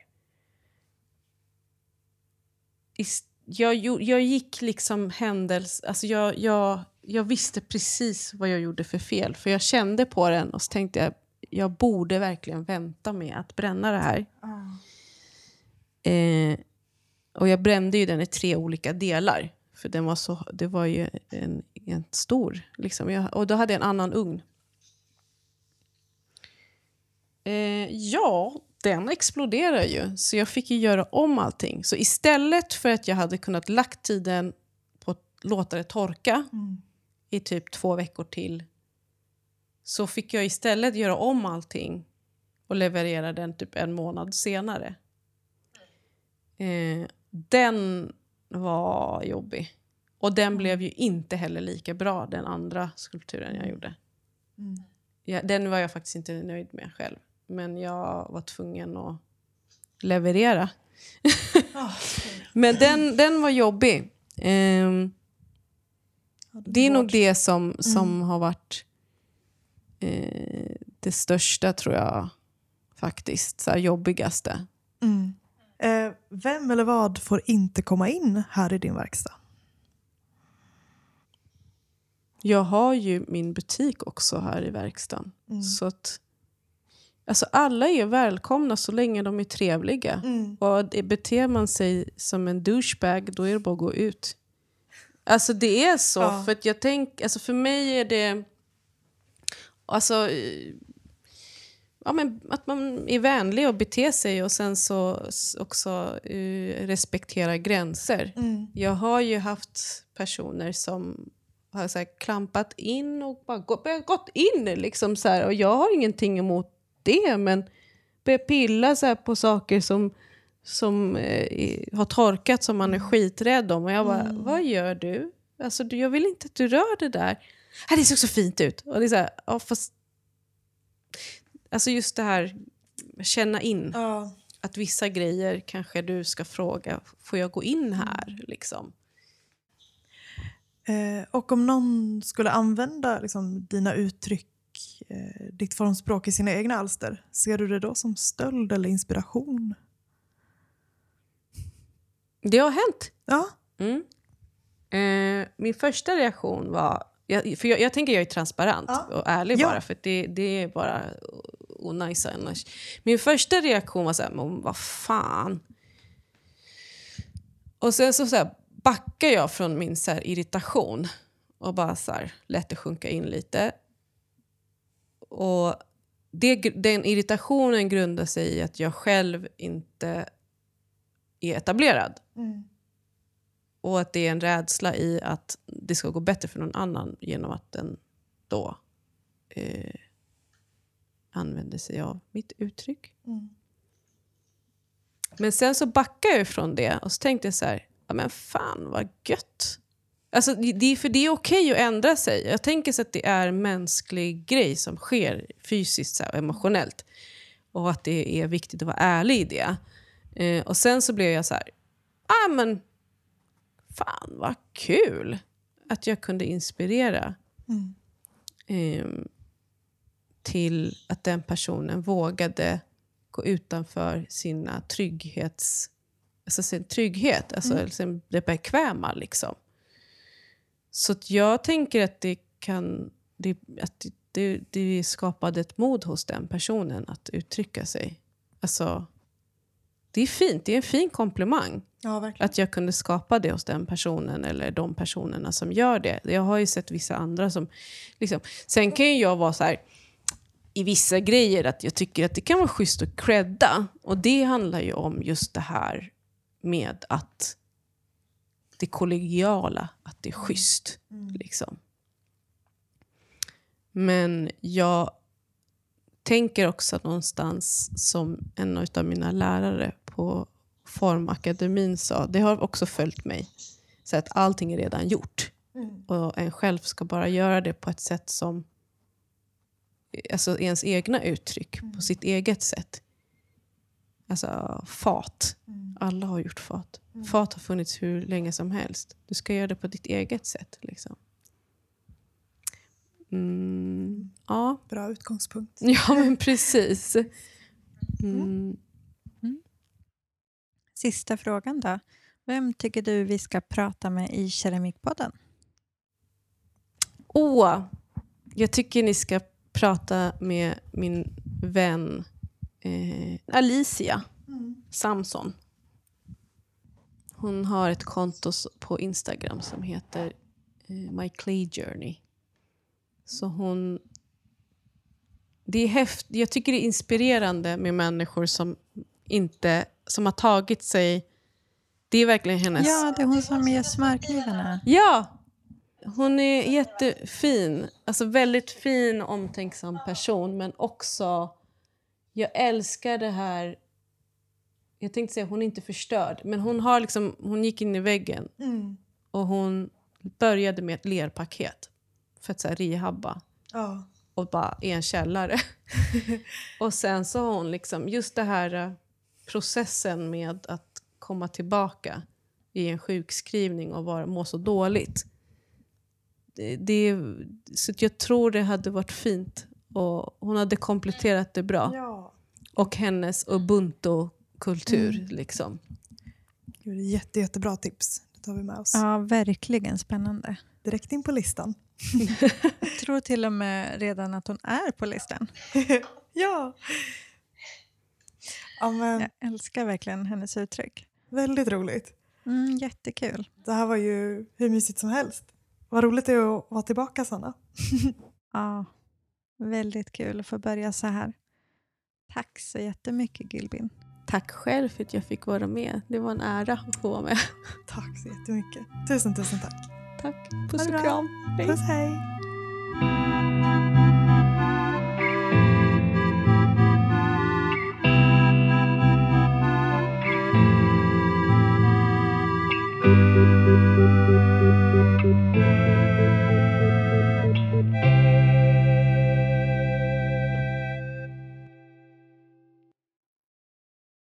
Jag, jag gick liksom händels... Alltså jag, jag, jag visste precis vad jag gjorde för fel. För jag kände på den och så tänkte jag jag borde verkligen vänta med att bränna det här. Mm. Eh, och jag brände ju den i tre olika delar. För den var så, det var ju en, en stor. Liksom. Jag, och då hade jag en annan ugn. Eh, ja, den exploderade ju. Så jag fick ju göra om allting. Så istället för att jag hade kunnat lagt tiden på att låta det torka Mm. i typ två veckor till så fick jag istället göra om allting och leverera den typ en månad senare. Eh, den var jobbig. Och den blev ju inte heller lika bra, den andra skulpturen jag gjorde. Mm. Ja, den var jag faktiskt inte nöjd med själv. Men jag var tvungen att leverera. Ah, Men den, den var jobbig. Hade det är nog det som, som har varit eh, det största, tror jag. Faktiskt. Så jobbigaste. Mm. Eh, vem eller vad får inte komma in här i din verkstad? Jag har ju min butik också här i verkstaden. Mm. Så att, alltså alla är välkomna så länge de är trevliga. Mm. Och beter man sig som en douchebag, då är det bara att gå ut. Alltså det är så. Ja. För att jag tänk, alltså för mig är det... Alltså... Ja, men att man är vänlig och beter sig och sen så också eh, respekterar gränser. Mm. Jag har ju haft personer som har så här, klampat in och bara gå, gått in. Liksom, så här, och jag har ingenting emot det, men börjat pilla så här, på saker som, som eh, har torkat som man är skiträdd om. Och jag bara, vad gör du? Alltså, du? Jag vill inte att du rör det där. "Ah, det ser så fint ut. Och det är så här, ja, fast... Alltså just det här, känna in Ja. att vissa grejer kanske du ska fråga, får jag gå in här? Liksom. Eh, och om någon skulle använda liksom, dina uttryck, eh, ditt formspråk i sina egna alster, ser du det då som stöld eller inspiration? Det har hänt. Ja. Mm. Eh, min första reaktion var... Jag, för jag, jag tänker jag är transparent Ja. och ärlig Ja. bara, för det, det är bara onajs annars. Min första reaktion var så här, men vad fan. Och sen så, så här, backade jag från min så här, irritation och bara så här, lät det sjunka in lite. Och det, den irritationen grundar sig i att jag själv inte är etablerad. Mm. Och att det är en rädsla i att det ska gå bättre för någon annan genom att den då eh, använder sig av mitt uttryck. Mm. Men sen så backade jag ifrån det och så tänkte jag så här, ja men fan vad gött. Alltså, det, för det är okej att ändra sig. Jag tänker så att det är en mänsklig grej som sker fysiskt så här, och emotionellt. Och att det är viktigt att vara ärlig i det. Eh, och sen så blev jag så här, ah men fan vad kul att jag kunde inspirera Mm. eh, till att den personen vågade gå utanför sina trygghets, alltså sin trygghet, alltså Mm. sin, det bekväma. Liksom. Så jag tänker att det kan det, att det, det, skapade ett mod hos den personen att uttrycka sig. Alltså, det är fint, det är en fin komplimang. Ja. Att jag kunde skapa det hos den personen eller de personerna som gör det. Jag har ju sett vissa andra som... Liksom, sen kan ju jag vara så här i vissa grejer att jag tycker att det kan vara schysst att credda. Och det handlar ju om just det här med att det kollegiala, att det är schysst. Liksom. Men jag tänker också någonstans som en av mina lärare på Formakademin sa, det har också följt mig, så att allting är redan gjort. Mm. Och en själv ska bara göra det på ett sätt som alltså ens egna uttryck, på sitt eget sätt. Alltså fat. Mm. Alla har gjort fat. Fat har funnits hur länge som helst. Du ska göra det på ditt eget sätt. Liksom. Mm, ja. Bra utgångspunkt. ja, men precis. Mm. Sista frågan då. Vem tycker du vi ska prata med i Keramikpodden? Åh, jag tycker ni ska prata med min vän eh, Alicia Mm. Samson. Hon har ett konto på Instagram som heter eh, My Clay Journey. Så hon... Det är häft, jag tycker det är inspirerande med människor som inte som har tagit sig... Det är verkligen hennes... Ja, det är hon som ger smörknivarna. Ja! Hon är jättefin. Alltså väldigt fin omtänksam person. Men också... Jag älskar det här... Jag tänkte säga hon är inte förstörd. Men hon, har liksom, hon gick in i väggen Mm. och hon började med ett lerpaket för att så här, rehabba. Ja. Och bara i en källare. och sen så har hon liksom just det här eh, processen med att komma tillbaka i en sjukskrivning och vara, må så dåligt. Det, så jag tror det hade varit fint och hon hade kompletterat det bra. ja. Och hennes ubuntu-kultur. Liksom. Gud, det är jätte, jättebra tips. Det tar vi med oss. Ja, verkligen spännande. Direkt in på listan. Jag tror till och med redan att hon är på listan. Ja. ja men, Jag älskar verkligen hennes uttryck. Väldigt roligt. Mm, jättekul. Det här var ju hur mysigt som helst. Vad roligt det är att vara tillbaka, Sanna. Ja, väldigt kul att få börja så här. Tack så jättemycket Gilbin. Tack själv för att jag fick vara med. Det var en ära att få vara med. Tack så jättemycket. Tusen, tusen tack. Tack. Puss och kram. Hej. Puss, hej.